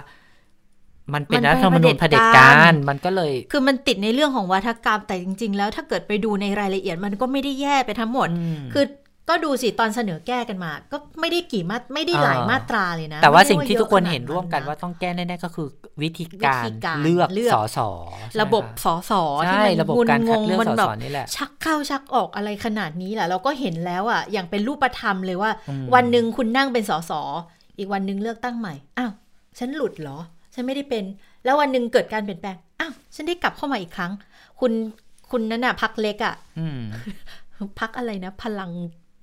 มันเป็นมันเป็นรัฐธรรมนูญเผเผด็ด็จจกาการรมันก็เลย คือมันติดในเรื่องของวัฒกรรมแต่จริง ๆ แล้วถ้าเกิดไปดูในรายละเอียดมันก็ไม่ได้แย่ไปทั้งหมดอืมคือ ก็ดูสิตอนเสนอแก้กันมา ก็ไม่ได้กี่มาไม่ได้หลายอ่ามาตราเลยนะ แต่ว่าไม่ได้สิ่งที่ยอะทุกคนขาดเห็นร่วมกันะว่าต้องแก้แน่ๆก็คือวิธีการวิธีการเลือกเลือกสอสอใช่ไหมระบบคสอสอที่ใช่มันระบบงุนการงคัดงเลือกมันสอแบบสอนี่แหละชักเข้าชักออกอะไรขนาดนี้แหละเราก็เห็นแล้วอะอย่างเป็นรูปธรรมเลยว่าอืมวันหนึ่งคุณนั่งเป็นสสอีกวันหนึ่งเลือกตั้งใหม่อ้าวฉันหลุดเหรอ ฉันไม่ได้เป็น แล้ววันหนึ่งเกิดการเปลี่ยนแปลงอ้าวฉันได้กลับเข้ามาอีกครั้ง คุณคุณนั่นน่ะพักเล็กอะอืมพักอะไรนะ พลัง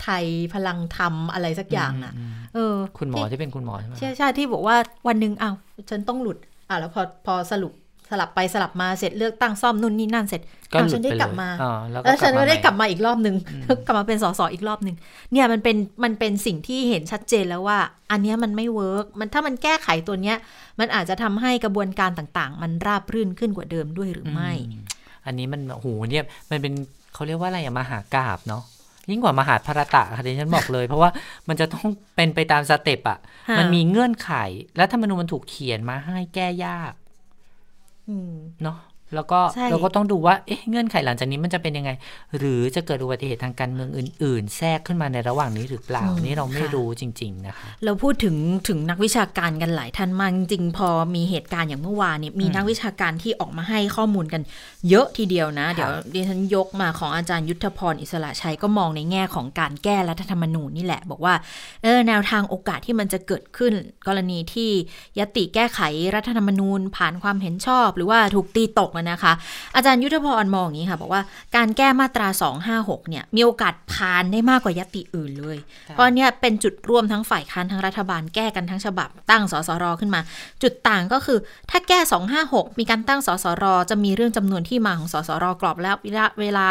ไทยพลังธรรมอะไรสักอย่างอะมเออ คุณหมอที่ที่เป็นคุณหมอใช่ไหมใช่ใช่ที่บอกว่าวันหนึ่งอ้าวฉันต้องหลุด อะแล้วพอพอสรุปสลับไปสลับมาเสร็จเลือกตั้งซ่อมนู่นนี่นั่นเสร็จก็อ้าวหลุฉันได้ไปกลับมาอ๋อแล้วก็แล้วฉันก็ได้กลับมามาอีกรอบหนึ่งกลับมาเป็นสสอีกรอบหนึ่งเนี่ยมันเป็นมันเป็นสิ่งที่เห็นชัดเจนแล้วว่า อันเนี้ยมันไม่ work มันถ้ามันแก้ไขตัวเนี้ย มันอาจจะทำให้กระบวนการต่างๆ มันราบรื่นขึ้นกว่าเดิมด้วยหรือไม่อืมอันนี้มันโอ้โหเนี่ยมันเป็นเขาเรียกว่าอะไรอะมหากราบเนาะ ยิ่งกว่ามหาภารตะค่ะที่ฉันบอกเลย เพราะว่ามันจะต้องเป็นไปตามสเต็ปอะค่ะ มันมีเงื่อนไข และธรรมนูญมันถูกเขียนมาให้แก้ยากอืมเนาะ แล้วก็ใช่เราก็ต้องดูว่าเอ๊ะเงื่อนไขหลังจากนี้มันจะเป็นยังไง หรือจะเกิดอุบัติเหตุทางการเมืองอื่น ๆ แทรกขึ้นมาในระหว่างนี้หรือเปล่านี่เราไม่รู้จริง ๆ นะคะ เราพูดถึงถึงนักวิชาการกันหลายท่านมากจริงๆพอมีเหตุการณ์อย่างเมื่อวานเนี่ยมีอืมนักวิชาการที่ออกมาให้ข้อมูลกันเยอะทีเดียวนะครับเดี๋ยวดิฉันยกมาของอาจารย์ยุทธพรอิสระชัยก็มองในแง่ของการแก้รัฐธรรมนูญนี่แหละ บอกว่าเออแนวทางโอกาสที่มันจะเกิดขึ้น กรณีที่ยติแก้ไขรัฐธรรมนูญผ่านความเห็นชอบ หรือว่าถูกตีตกอะนะคะ อาจารย์ยุทธพรมองอย่างนี้ค่ะ บอกว่าการแก้มาตรา 256 เนี่ย มีโอกาสผ่านได้มากกว่ายติอื่นเลย เพราะเนี่ยเป็นจุดร่วมทั้งฝ่ายค้านทั้งรัฐบาลแก้กันทั้งฉบับตั้งสสรขึ้นมา จุดต่างก็คือ ถ้าแก้ 256 มีการตั้งสสรจะมีเรื่องจำนวนที่มาของสสรกรอบแล้วเวลาเวลา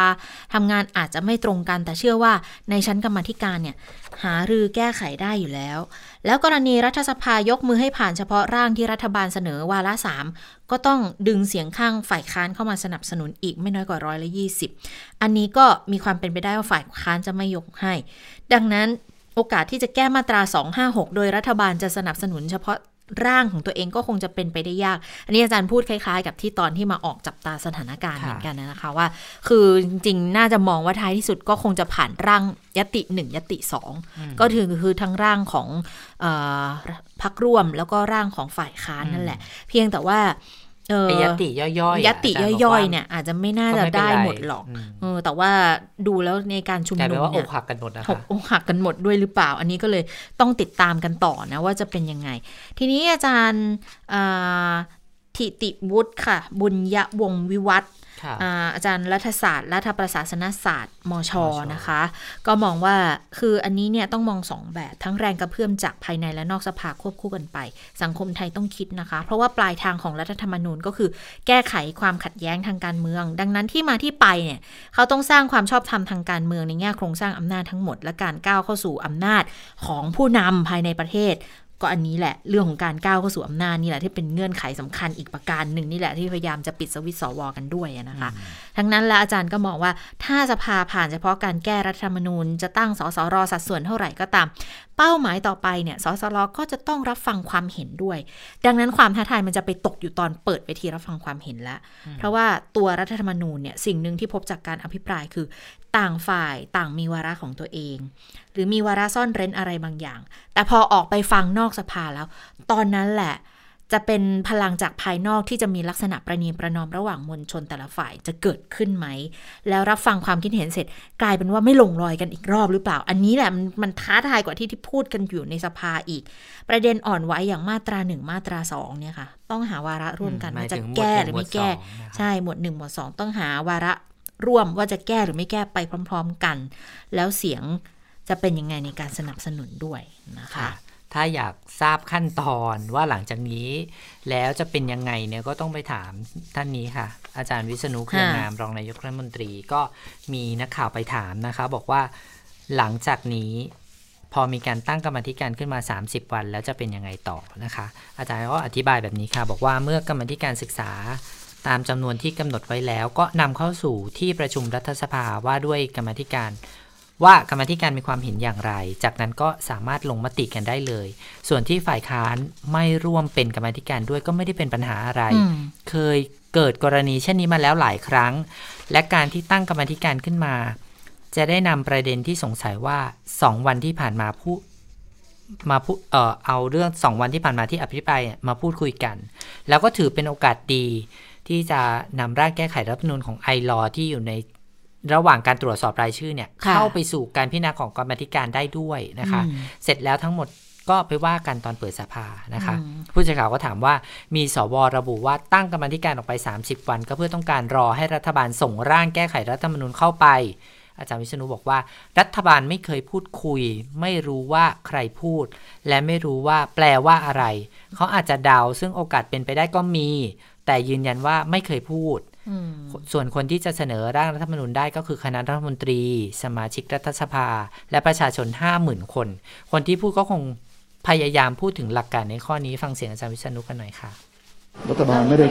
ทำงานอาจจะไม่ตรงกันแต่เชื่อว่าในชั้นกรรมาธิการเนี่ยหารือแก้ไขได้อยู่แล้ว แล้วกรณีรัฐสภายกมือให้ผ่านเฉพาะร่างที่รัฐบาลเสนอวาระสามก็ต้องดึงเสียงข้างฝ่ายค้านเข้ามาสนับสนุนอีกไม่น้อยกว่าร้อยละยี่สิบอันนี้ก็มีความเป็นไปได้ว่าฝ่ายค้านจะไม่ยกให้ ดังนั้นโอกาสที่จะแก้มาตรา 256 โดยรัฐบาลจะสนับสนุนเฉพาะ ร่างของตัวเองก็คงจะเป็นไปได้ยาก อันนี้อาจารย์พูดคล้ายๆ กับที่ตอนที่มาออกจับตาสถานการณ์ค่ะเหมือนกันนะคะว่า คือจริงๆ น่าจะมองว่าท้ายที่สุดก็คงจะผ่านร่างยติหนึ่งยติสองก็ถือคือทั้งร่างของเออพักร่วมแล้วก็ร่างของฝ่ายค้านนั่นแหละ เพียงแต่ว่าเออไอ้ ยติย่อยๆอะยติาจารบกย่อยว่าๆเนี่ยอาจจะไม่น่าก็จะไม่เป็นได้ไรหมดหรอกอืมเออแต่ว่าดูแล้วในการชุมกลายนุเป็นมว่าอเนี่ยกหักกันหมดนะหคะกอกหักกันหมดด้วยหรือเปล่า อันนี้ก็เลยต้องติดตามกันต่อนะว่าจะเป็นยังไง ทีนี้อาจารย์อ่าทิติวุฒิค่ะ บุญยวงศ์วิวัฒน์ค่ะ อ่าอาจารย์รัฐศาสตร์รัฐประศาสนศาสตร์มชมชนะคะ ก็มองว่าคืออันนี้เนี่ยต้องมองสองแบบทั้งแรงกระเพื่อมจากภายในและนอกสภาควบคู่กันไป สังคมไทยต้องคิดนะคะ เพราะว่าปลายทางของรัฐธรรมนูญก็คือ แก้ไขความขัดแย้งทางการเมือง ดังนั้นที่มาที่ไปเนี่ยเขาต้องสร้างความชอบธรรมทางการเมืองในแง่โครงสร้างอำนาจทั้งหมด และการก้าวเข้าสู่อำนาจของผู้นำภายในประเทศ ก็อันนี้แหละเรื่องของการก้าวเข้าสู่อำนาจนี่แหละที่เป็นเงื่อนไขสำคัญอีกประการหนึ่งนี่แหละที่พยายามจะปิดสวิตช์สวกันด้วยนะคะ ทั้งนั้นแล้วอาจารย์ก็มองว่าถ้าสภาผ่านเฉพาะการแก้รัฐธรรมนูญจะตั้งสสรสัดส่วนเท่าไหร่ก็ตาม เป้าหมายต่อไปเนี่ย สสรก็จะต้องรับฟังความเห็นด้วย ดังนั้นความท้าทายมันจะไปตกอยู่ตอนเปิดเวทีรับฟังความเห็นแล้ว เพราะว่าตัวรัฐธรรมนูญเนี่ยสิ่งหนึ่งที่พบจากการอภิปรายคือ ต่างฝ่ายต่างมีวาระของตัวเอง หรือมีวาระซ่อนเร้นอะไรบางอย่าง แต่พอออกไปฟังนอกสภาแล้ว ตอนนั้นแหละ จะเป็นพลังจากภายนอกที่จะมีลักษณะประนีประนอมระหว่างมวลชนแต่ละฝ่ายจะเกิดขึ้นไหม แล้วรับฟังความคิดเห็นเสร็จ กลายเป็นว่าไม่ลงรอยกันอีกรอบหรือเปล่า อันนี้แหละมันมันท้าทายกว่าที่ที่พูดกันอยู่ในสภาอีก ประเด็นอ่อนไหวอย่างมาตราหนึ่งมาตราสองเนี่ยค่ะ ต้องหาวาระร่วมกันหมายว่าจะถึงหมวดแก้หนึ่งหรือไม่หมวดแก้สองนะครับใช่หมวดหนึ่งหมวดสองต้องหาวาระร่วมว่าจะแก้หรือไม่แก้ไปพร้อม ๆ กัน แล้วเสียงจะเป็นยังไงในการสนับสนุนด้วยนะคะค่ะ ถ้าอยากทราบขั้นตอนว่าหลังจากนี้แล้วจะเป็นยังไงเนี่ยก็ต้องไปถามท่านนี้ค่ะ อาจารย์วิษณุเครืองามรองนายกรัฐมนตรีก็มีนักข่าวไปถามนะคะ บอกว่าหลังจากนี้พอมีการตั้งกรรมธิการขึ้นมา 30 วัน แล้วจะเป็นยังไงต่อนะคะ อาจารย์ก็อธิบายแบบนี้ค่ะ บอกว่าเมื่อกรรมธิการศึกษาตามจำนวนที่กำหนดไว้แล้ว ก็นำเข้าสู่ที่ประชุมรัฐสภาว่าด้วยกรรมธิการ ว่ากรรมาธิการมีความเห็นอย่างไร จากนั้นก็สามารถลงมติกันได้เลย ส่วนที่ฝ่ายค้านไม่ร่วมเป็นกรรมาธิการด้วยก็ไม่ได้เป็นปัญหาอะไรอืมเคยเกิดกรณีเช่นนี้มาแล้วหลายครั้ง และการที่ตั้งกรรมาธิการขึ้นมา จะได้นำประเด็นที่สงสัยว่าสองวันที่ผ่านมาพูดมาพูดเอ่อเอาเรื่องสองวันที่ผ่านมาที่อภิปรายเนี่ยมาพูดคุยกัน แล้วก็ถือเป็นโอกาสดีที่จะนำร่างแก้ไขรัฐธรรมนูญของไอรอที่อยู่ใน ระหว่างการตรวจสอบรายชื่อเนี่ยค่ะเข้าไปสู่การพิจารณาของกรรมาธิการได้ด้วยนะคะอืมเสร็จแล้วทั้งหมดก็ไปว่ากันตอนเปิดสภานะคะอืมผู้สื่อข่าวก็ถามว่ามีสวระบุว่าตั้งกรรมาธิการออกไป 30 วัน ก็เพื่อต้องการรอให้รัฐบาลส่งร่างแก้ไขรัฐธรรมนูญเข้าไป อาจารย์วิษณุบอกว่า รัฐบาลไม่เคยพูดคุย ไม่รู้ว่าใครพูด และไม่รู้ว่าแปลว่าอะไร เขาอาจจะเดาซึ่งโอกาสเป็นไปได้ก็มี แต่ยืนยันว่าไม่เคยพูดอืม ส่วนคนที่จะเสนอร่างรัฐธรรมนูญได้ก็คือคณะรัฐมนตรี สมาชิกรัฐสภา และประชาชน 50,000 คน คนที่พูดก็คงพยายามพูดถึงหลักการในข้อนี้ฟังเสียงอาจารย์วิษณุกันหน่อยค่ะ รัฐบาลไม่ได้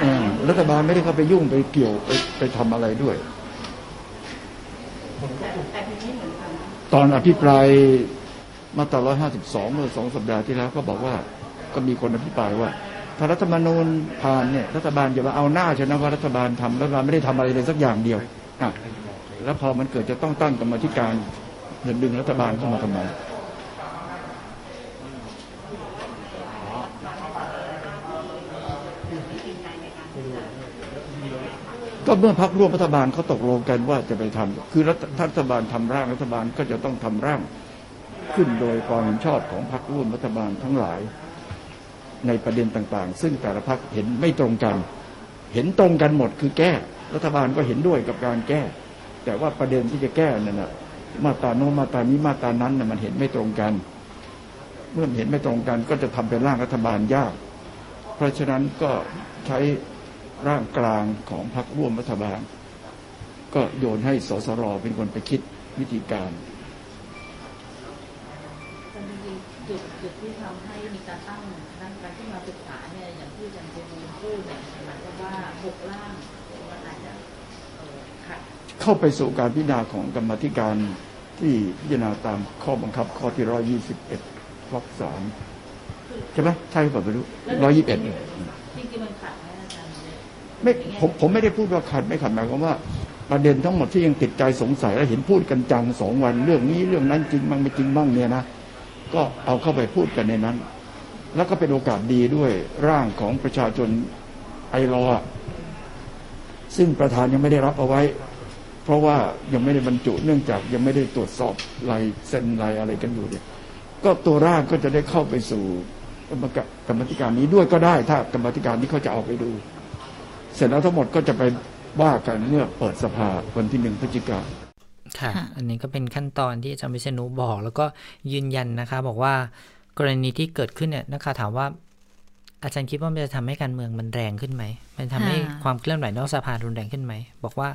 เออรัฐบาลไม่ได้เข้าไปยุ่งไปเกี่ยวไปไปทำอะไรด้วย ตอนอภิปรายมาตรา152 เมื่อสองสัปดาห์ที่แล้วก็บอกว่าก็มีคนอภิปรายว่า ถ้ารัฐธรรมนูญผ่านเนี่ยรัฐบาลอย่ามาเอาหน้าชนะว่ารัฐบาลทำรัฐบาลไม่ได้ทำอะไรเลยสักอย่างเดียวอะแล้วพอมันเกิดจะต้องตั้งกรรมธิการจะดึงรัฐบาลเข้ามาทำไมก็เมื่อพักร่วมรัฐบาลเขาตกลงกันว่าจะไปทำคือรัฐรัฐบาลทำร่างรัฐบาลก็จะต้องทำร่างขึ้นโดยความเห็นชอบของพรรคร่วมรัฐบาลทั้งหลาย ในประเด็นต่างๆ ซึ่งแต่ละพรรคเห็นไม่ตรงกัน เห็นตรงกันหมดคือแก้ รัฐบาลก็เห็นด้วยกับการแก้ แต่ว่าประเด็นที่จะแก้นั่นนะมาตราโน้นมาตรานี้มาตรานั้นน่ะมันเห็นไม่ตรงกัน เมื่อเห็นไม่ตรงกันก็จะทำเป็นร่างรัฐบาลยาก เพราะฉะนั้นก็ใช้ร่างกลางของพรรคร่วมรัฐบาล ก็โยนให้สสรเป็นคนไปคิดวิธีการจุดที่ทำให้มีการตั้ง ความว่าหกร่างมันอาจจะเอ่อขัดเข้าไปสู่การพิจารณาของกรรมาธิการที่พิจารณาตามข้อบังคับ ข้อที่ร้อยี่สิบเอ็ดวรรคสามใช่ไหมใช่หรือเปล่าไม่รู้ร้อยี่สิบเอ็ดจริงๆมันขัดไหมอาจารย์เนี่ยไม่ผมผมไม่ได้พูดว่าขัดไม่ขัดหมายความว่าประเด็นทั้งหมดที่ยังติดใจสงสัยและเห็นพูดกันจังสองวัน เรื่องนี้เรื่องนั้นจริงบ้างไม่จริงบ้างเนี่ยนะก็เอาเข้าไปพูดกันในนั้น แล้วก็เป็นโอกาสดีด้วยร่างของประชาชน ไอรอว์อะซึ่งประธานยังไม่ได้รับเอาไว้ เพราะว่ายังไม่ได้บรรจุเนื่องจากยังไม่ได้ตรวจสอบลายเซ็นลายอะไรกันอยู่เนี่ย ก็ตัวร่างก็จะได้เข้าไปสู่กรรมการกรรมธิการนี้ด้วยก็ได้ ถ้ากรรมธิการนี้เขาจะเอาไปดู เสร็จแล้วทั้งหมดก็จะไปว่ากันเมื่อเปิดสภาวันที่หนึ่งพฤศจิกาค่ะค่ะอันนี้ก็เป็นขั้นตอนที่อาจารย์วิษณุบอก แล้วก็ยืนยันนะคะ บอกว่ากรณีที่เกิดขึ้นเนี่ยนักข่าวถามว่า อาจารย์คิดว่ามันจะทำให้การเมืองมันแรงขึ้นไหม มันทำให้ค่ะความเคลื่อนไหวนอกสภารุนแรงขึ้นไหม บอกว่า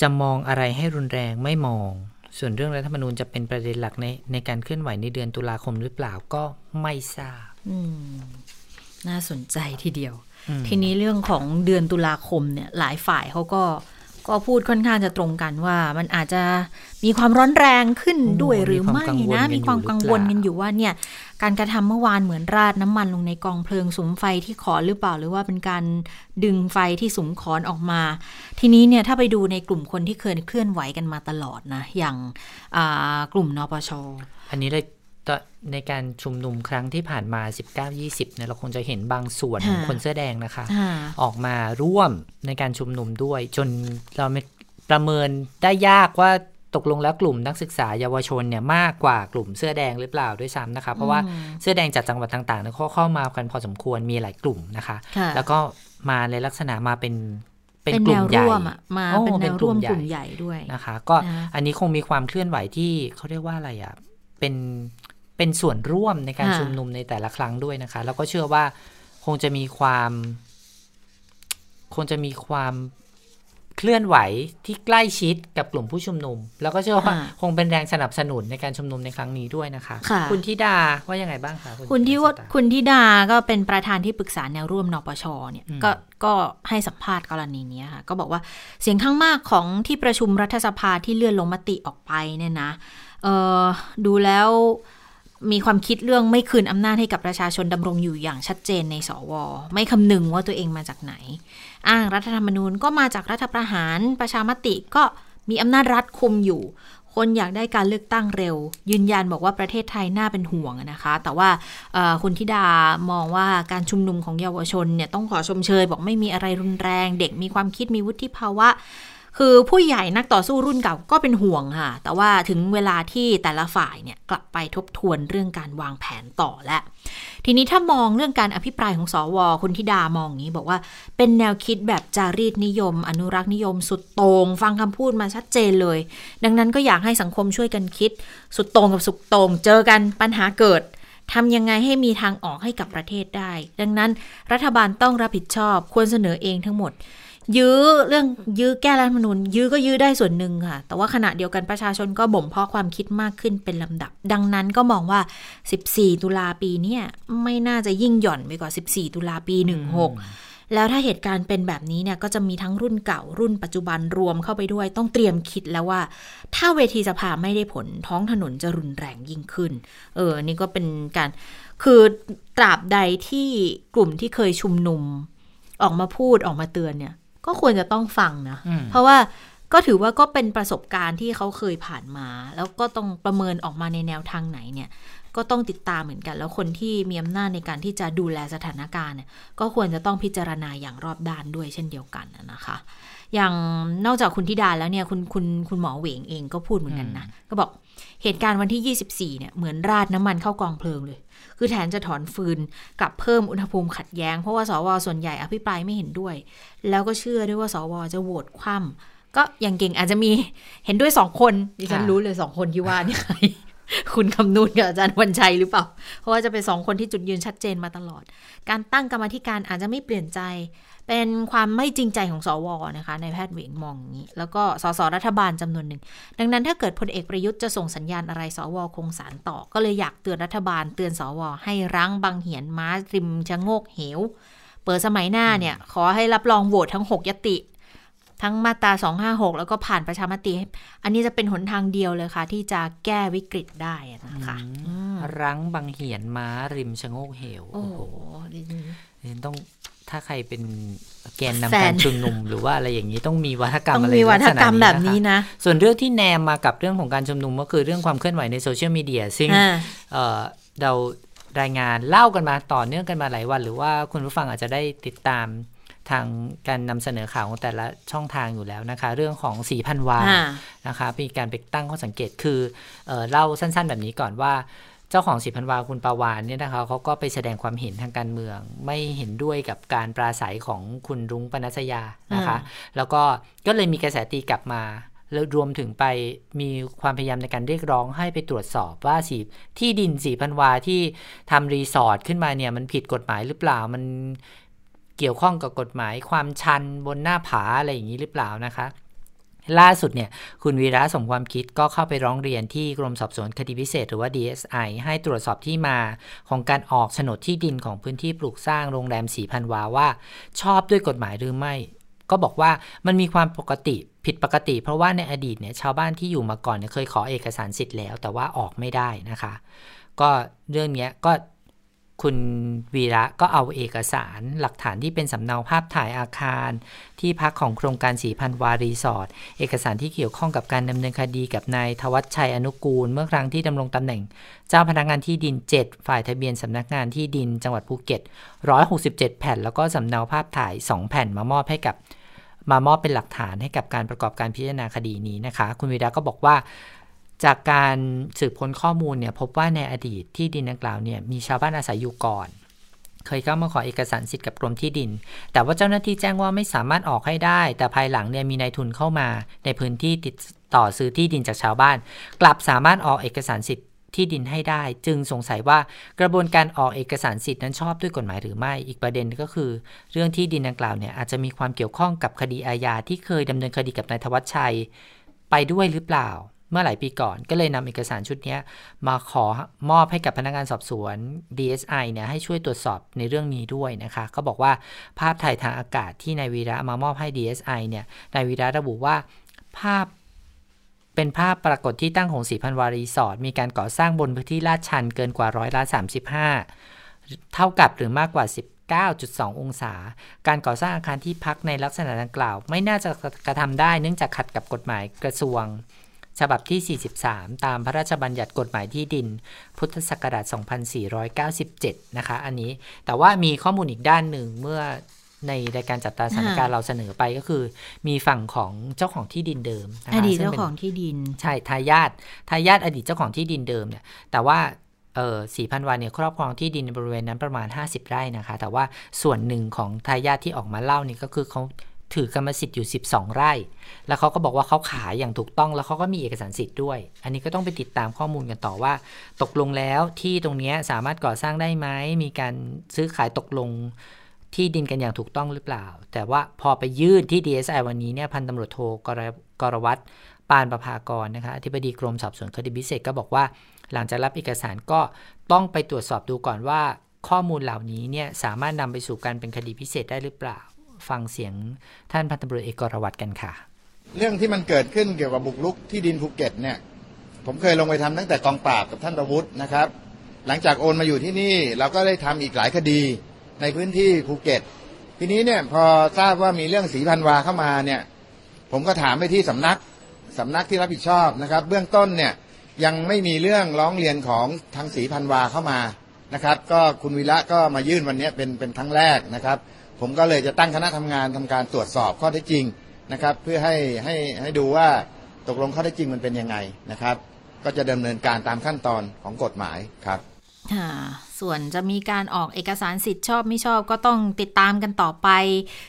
จะมองอะไรให้รุนแรงไม่มอง ส่วนเรื่องรัฐธรรมนูญจะเป็นประเด็นหลักในในการเคลื่อนไหวในเดือนตุลาคมหรือเปล่าก็ไม่ทราบอืมน่าสนใจทีเดียวอืมทีนี้เรื่องของเดือนตุลาคมเนี่ย หลายฝ่ายเขาก็ ก็พูดค่อนข้างจะตรงกันว่า มันอาจจะมีความร้อนแรงขึ้นด้วยหรือไม่นะ มีความกังวลกันอยู่ว่าเนี่ย การกระทำเมื่อวานเหมือนราดน้ำมันลงในกองเพลิงสุมไฟที่ขอนหรือเปล่า หรือว่าเป็นการดึงไฟที่สุมขอนออกมา ทีนี้เนี่ยถ้าไปดูในกลุ่มคนที่เคยเคลื่อนไหวกันมาตลอดนะ อย่างอ่ากลุ่มนปชอันนี้เลยตอน ในการชุมนุมครั้งที่ผ่านมา 19-20เนี่ยเราคงจะเห็นบางส่วนของค่ะคนเสื้อแดงนะคะอ่าออกมาร่วมในการชุมนุมด้วย จนเราไม่ประเมินได้ยากว่าตกลงแล้วกลุ่มนักศึกษาเยาวชนเนี่ยมากกว่ากลุ่มเสื้อแดงหรือเปล่าด้วยซ้ำนะคะ เพราะว่าเสื้อแดงจากจังหวัดต่างๆเนี่ยเขาเข้ามากันพอสมควรมีหลายกลุ่มนะคะค่ะแล้วก็มาในลักษณะมาเป็นเป็นเป็นกแนลุ่มวใหญ่ร่วมอะมาโอ้เป็นแนวร่วมเป็นกลุ่มใหญ่ด้วยนะคะ ก็นะอันนี้คงมีความเคลื่อนไหวที่เขาเรียกว่าอะไรอะเป็น เป็นส่วนร่วมในการค่ะชุมนุมในแต่ละครั้งด้วยนะคะ แล้วก็เชื่อว่าคงจะมีความ คงจะมีความเคลื่อนไหวที่ใกล้ชิดกับกลุ่มผู้ชุมนุม แล้วก็เชื่อว่าค่ะคงเป็นแรงสนับสนุนในการชุมนุมในครั้งนี้ด้วยนะคะค่ะณธิดาว่ายังไงบ้างคะคุณที่ว่าธิดาคุณธิดาก็เป็นประธานที่ปรึกษาแนวร่วมนปชเนี่ยอืมก็ก็ให้สัมภาษณ์กรณีเนี้ยค่ะ ก็บอกว่าเสียงข้างมากของที่ประชุมรัฐสภาที่เลื่อนลงมติออกไปเนี่ยนะเออดูแล้ว มีความคิดเรื่องไม่คืนอำนาจให้กับประชาชนดำรงอยู่อย่างชัดเจนในสว ไม่คำนึงว่าตัวเองมาจากไหน อ้างรัฐธรรมนูญก็มาจากรัฐประหารประชามติก็มีอำนาจรัฐคุมอยู่ คนอยากได้การเลือกตั้งเร็ว ยืนยันบอกว่าประเทศไทยน่าเป็นห่วงนะคะ แต่ว่าคุณธิดามองว่าการชุมนุมของเยาวชนเนี่ยต้องขอชมเชย บอกไม่มีอะไรรุนแรง เด็กมีความคิดมีวุฒิภาวะ คือผู้ใหญ่นักต่อสู้รุ่นเก่าก็เป็นห่วงค่ะ แต่ว่าถึงเวลาที่แต่ละฝ่ายเนี่ยกลับไปทบทวนเรื่องการวางแผนต่อและ ทีนี้ถ้ามองเรื่องการอภิปรายของสวคุณธิดามองอย่างนี้บอกว่า เป็นแนวคิดแบบจารีตนิยม อนุรักษ์นิยม สุดโตง่งฟังคำพูดมาชัดเจนเลย ดังนั้นก็อยากให้สังคมช่วยกันคิด สุดโตรงกับสุดโตรงเจอกันปัญหาเกิดทำยังไงให้มีทางออกให้กับประเทศได้ ดังนั้นรัฐบาลต้องรับผิดชอบควรเสนอเองทั้งหมด ยื้อเรื่องยื้อแก้รัฐธรรมนูญ ยื้อก็ยื้อได้ส่วนหนึ่งค่ะ แต่ว่าขณะเดียวกันประชาชนก็บ่มเพาะความคิดมากขึ้นเป็นลำดับ ดังนั้นก็มองว่า 14 ตุลาปีเนี้ไม่น่าจะยิ่งหย่อนไปกว่า 14 ตุลาปี 16 แล้วถ้าเหตุการณ์เป็นแบบนี้เนี่ยก็จะมีทั้งรุ่นเก่ารุ่นปัจจุบันรวมเข้าไปด้วย ต้องเตรียมคิดแล้วว่า ถ้าเวทีสภาไม่ได้ผลท้องถนนจะรุนแรงยิ่งขึ้น เออ นี่ก็เป็นการคือตราบใดที่กลุ่มที่เคยชุมนุม ออกมาพูดออกมาเตือนเนี่ย ก็ควรจะต้องฟังนะอืมเพราะว่าก็ถือว่าก็เป็นประสบการณ์ที่เขาเคยผ่านมา แล้วก็ต้องประเมินออกมาในแนวทางไหนเนี่ย ก็ต้องติดตามเหมือนกัน แล้วคนที่มีอำนาจในการที่จะดูแลสถานการณ์เนี่ยก็ควรจะต้องพิจารณาอย่างรอบด้านด้วยเช่นเดียวกันนะนะคะ อย่างนอกจากคุณธิดาแล้วเนี่ยคุณคุณคุณหมอเหวงเองก็พูดเหมือนกันนะ ก็บอก เหตุการณ์วันที่ 24 เนี่ยเหมือนราดน้ำมันเข้ากองเพลิงเลย คือแทนจะถอนฟืนกลับเพิ่มอุณหภูมิขัดแย้ง เพราะว่าสวส่วนใหญ่อภิปรายไม่เห็นด้วย แล้วก็เชื่อด้วยว่าสวจะโหวตคว่ำก็อย่างเก่งอาจจะมีเห็นด้วยสองคนดิฉันรู้เลยสองคนที่ว่านี่ใครคุณคำนูนกับอาจารย์วันชัยหรือเปล่า เพราะว่าจะเป็นสองคนที่จุดยืนชัดเจนมาตลอด การตั้งกรรมธิการอาจจะไม่เปลี่ยนใจ เป็นความไม่จริงใจของสวนะคะในแพทย์เหวงมองอย่างนี้ แล้วก็สสรัฐบาลจำนวนหนึ่ง ดังนั้นถ้าเกิดพลเอกประยุทธ์จะส่งสัญญาณอะไรสวคงสารต่อ ก็เลยอยากเตือนรัฐบาลเตือนสวให้รั้งบังเหียนม้าริมชะโงกเหว เปิดสมัยหน้าเนี่ย ขอให้รับรองโหวตทั้ง 6 ยติ ทั้งมาตรา 256 แล้วก็ผ่านประชามติ อันนี้จะเป็นหนทางเดียวเลยค่ะ ที่จะแก้วิกฤตได้อะนะคะอืมรั้งบังเหียนม้าริมชะโงกเหว โอ้โหดิฉันต้อง ถ้าใครเป็นแกนแฟนำนการชุมนุมหรือว่าอะไรอย่างนี้ต้องมีวัฒกรรมต้องอะไรมีวัฒกรรมลัษณะแบบนี้ะคะนะ ส่วนเรื่องที่แนมมากับเรื่องของการชุมนุมก็คือเรื่องความเคลื่อนไหวในโซเชียลมีเดียซึ่งอ่าเอ่อเรารายงานเล่ากันมาต่อเนื่องกันมาหลายวัน หรือว่าคุณผู้ฟังอาจจะได้ติดตามทางการนำเสนอข่าวของแต่ละช่องทางอยู่แล้วนะคะ เรื่องของสีพันวาอ่านะคะมีการไปตั้งข้อสังเกตคือเอ่อเล่าสั้นๆ แบบนี้ก่อนว่าเจ้าของสีพันวาคุณปาวานเนี่ยนะคะเขาก็ไปแสดงความเห็นทางการเมือง ไม่เห็นด้วยกับการปราศัยของคุณรุ้งปนัสยานะคะ แล้วก็ก็เลยมีกระแสตีกลับมาแล้วรวมถึงไปมีความพยายามในการเรียกร้องให้ไปตรวจสอบว่าสีที่ดินศรีพันวาที่ทำรีสอร์ทขึ้นมาเนี่ยมันผิดกฎหมายหรือเปล่ามันเกี่ยวข้องกับกฎหมายความชันบนหน้าผาอะไรอย่างนี้หรือเปล่านะคะ ล่าสุดเนี่ยคุณวีระสมความคิดก็เข้าไปร้องเรียนที่กรมสอบสวนคดีพิเศษ หรือว่า DSI ให้ตรวจสอบที่มาของการออกโฉนดที่ดินของพื้นที่ปลูกสร้างโรงแรมศรีพันวาว่า ชอบด้วยกฎหมายหรือไม่ ก็บอกว่ามันมีความปกติผิดปกติ เพราะว่าในอดีตเนี่ยชาวบ้านที่อยู่มาก่อนเนี่ยเคยขอเอกสารสิทธิ์แล้ว แต่ว่าออกไม่ได้นะคะ ก็เรื่องนี้ก็ คุณวีระก็เอาเอกสารหลักฐานที่เป็นสำเนาภาพถ่ายอาคาร ที่พักของโครงการสีพันวารีสอร์ทเอกสารที่เกี่ยวข้องกับการดำเนินคดีกับนายทวัชชัยอนุกูล เมื่อครั้งที่ดำรงตำแหน่ง เจ้าพนักงานที่ดิน 7 ฝ่ายทะเบียนสำนักงานที่ดินจังหวัดภูเก็ต 167 แผ่น แล้วก็สำเนาภาพถ่าย 2 แผ่นมามอบให้กับมามอบเป็นหลักฐานให้กับการประกอบการพิจารณาคดีนี้นะคะ คุณวีระก็บอกว่า จากการสืบค้นข้อมูลเนี่ยพบว่าในอดีตที่ดินดังกล่าวเนี่ยมีชาวบ้านอาศัยอยู่ก่อน เคยเข้ามาขอเอกสารสิทธิ์กับกรมที่ดิน แต่ว่าเจ้าหน้าที่แจ้งว่าไม่สามารถออกให้ได้ แต่ภายหลังเนี่ยมีนายทุนเข้ามา ในพื้นที่ติดต่อซื้อที่ดินจากชาวบ้าน กลับสามารถออกเอกสารสิทธิ์ที่ดินให้ได้ จึงสงสัยว่ากระบวนการออกเอกสารสิทธิ์นั้นชอบด้วยกฎหมายหรือไม่ อีกประเด็นก็คือ เรื่องที่ดินดังกล่าวเนี่ยอาจจะมีความเกี่ยวข้องกับคดีอาญาที่เคยดำเนินคดีกับนายธวัชชัย ไปด้วยหรือเปล่า เมื่อหลายปีก่อนก็เลยนำเอกสารชุดนี้มาขอมอบให้กับพนักงานสอบสวน DSI เนี่ยให้ช่วยตรวจสอบในเรื่องนี้ด้วยนะคะก็บอกว่าภาพถ่ายทางอากาศที่นายวีระมามอบให้ DSI เนี่ยนายวีระระบุว่าภาพเป็นภาพปรากฏที่ตั้งของสีพันวารีสอร์ทมีการก่อสร้างบนพื้นที่ลาดชันเกินกว่าร้อยละ35 เท่ากับหรือมากกว่า 19.2 องศา การก่อสร้างอาคารที่พักในลักษณะดังกล่าว ไม่น่าจะกระทำได้เนื่องจากขัดกับกฎหมายกระทรวง ฉบับที่ 43 ตามพระราชบัญญัติกฎหมายที่ดิน พุทธศักราช 2497 นะคะ อันนี้ แต่ว่ามีข้อมูลอีกด้านหนึ่งเมื่อในรายการจัดตาสถานการณ์เราเสนอไปก็คือ มีฝั่งของเจ้าของที่ดินเดิมนะคะอดีตซึ่เจ้าป็นของที่ดิน ใช่ทายาททายาทอดีตเจ้าของที่ดินเดิมเนี่ย แต่ว่าเออสี่พันวันเนี่ยครอบครองที่ดินในบริเวณนั้นประมาณ 50 ไร่นะคะ แต่ว่าส่วนหนึ่งของทายาทที่ออกมาเล่านี่ก็คือเขา ถือกรรมสิทธิ์อยู่ 12 ไร่ แล้วเขาก็บอกว่าเขาขายอย่างถูกต้องแล้วเขาก็มีเอกสารสิทธิ์ด้วย อันนี้ก็ต้องไปติดตามข้อมูลกันต่อว่า ตกลงแล้วที่ตรงนี้สามารถก่อสร้างได้ไหมมีการซื้อขายตกลงที่ดินกันอย่างถูกต้องหรือเปล่า แต่ว่าพอไปยื่นที่ DSI วันนี้เนี่ยพันตำรวจโทกรกรวัตรปานประภากรนะคะอธิบดีกรมสอบสวนคดีพิเศษก็บอกว่า หลังจากรับเอกสารก็ต้องไปตรวจสอบดูก่อนว่า ข้อมูลเหล่านี้เนี่ยสามารถนำไปสู่การเป็นคดีพิเศษได้หรือเปล่า ฟังเสียงท่านพันตำรวจเอกกรวัตรกันค่ะ เรื่องที่มันเกิดขึ้นเกี่ยวกับบุกรุกที่ดินภูเก็ตเนี่ย ผมเคยลงไปทำตั้งแต่กองปราบกับท่านประวุฒินะครับ หลังจากโอนมาอยู่ที่นี่เราก็ได้ทำอีกหลายคดีในพื้นที่ภูเก็ต ทีนี้เนี่ยพอทราบว่ามีเรื่องสีพันวาเข้ามาเนี่ย ผมก็ถามไปที่สำนักสำนักที่รับผิดชอบนะครับ เบื้องต้นเนี่ยยังไม่มีเรื่องร้องเรียนของทางสีพันวาเข้ามานะครับ ก็คุณวีระก็มายื่นวันนี้เป็นเป็นครั้งแรกนะครับ ผมก็เลยจะตั้งคณะทำงานทำการตรวจสอบข้อเท็จจริงนะครับ เพื่อให้ให้ให้ดูว่าตกลงข้อเท็จจริงมันเป็นยังไงนะครับ ก็จะดำเนินการตามขั้นตอนของกฎหมายครับค่ะ ส่วนจะมีการออกเอกสารสิทธิ์ชอบไม่ชอบก็ต้องติดตามกันต่อไป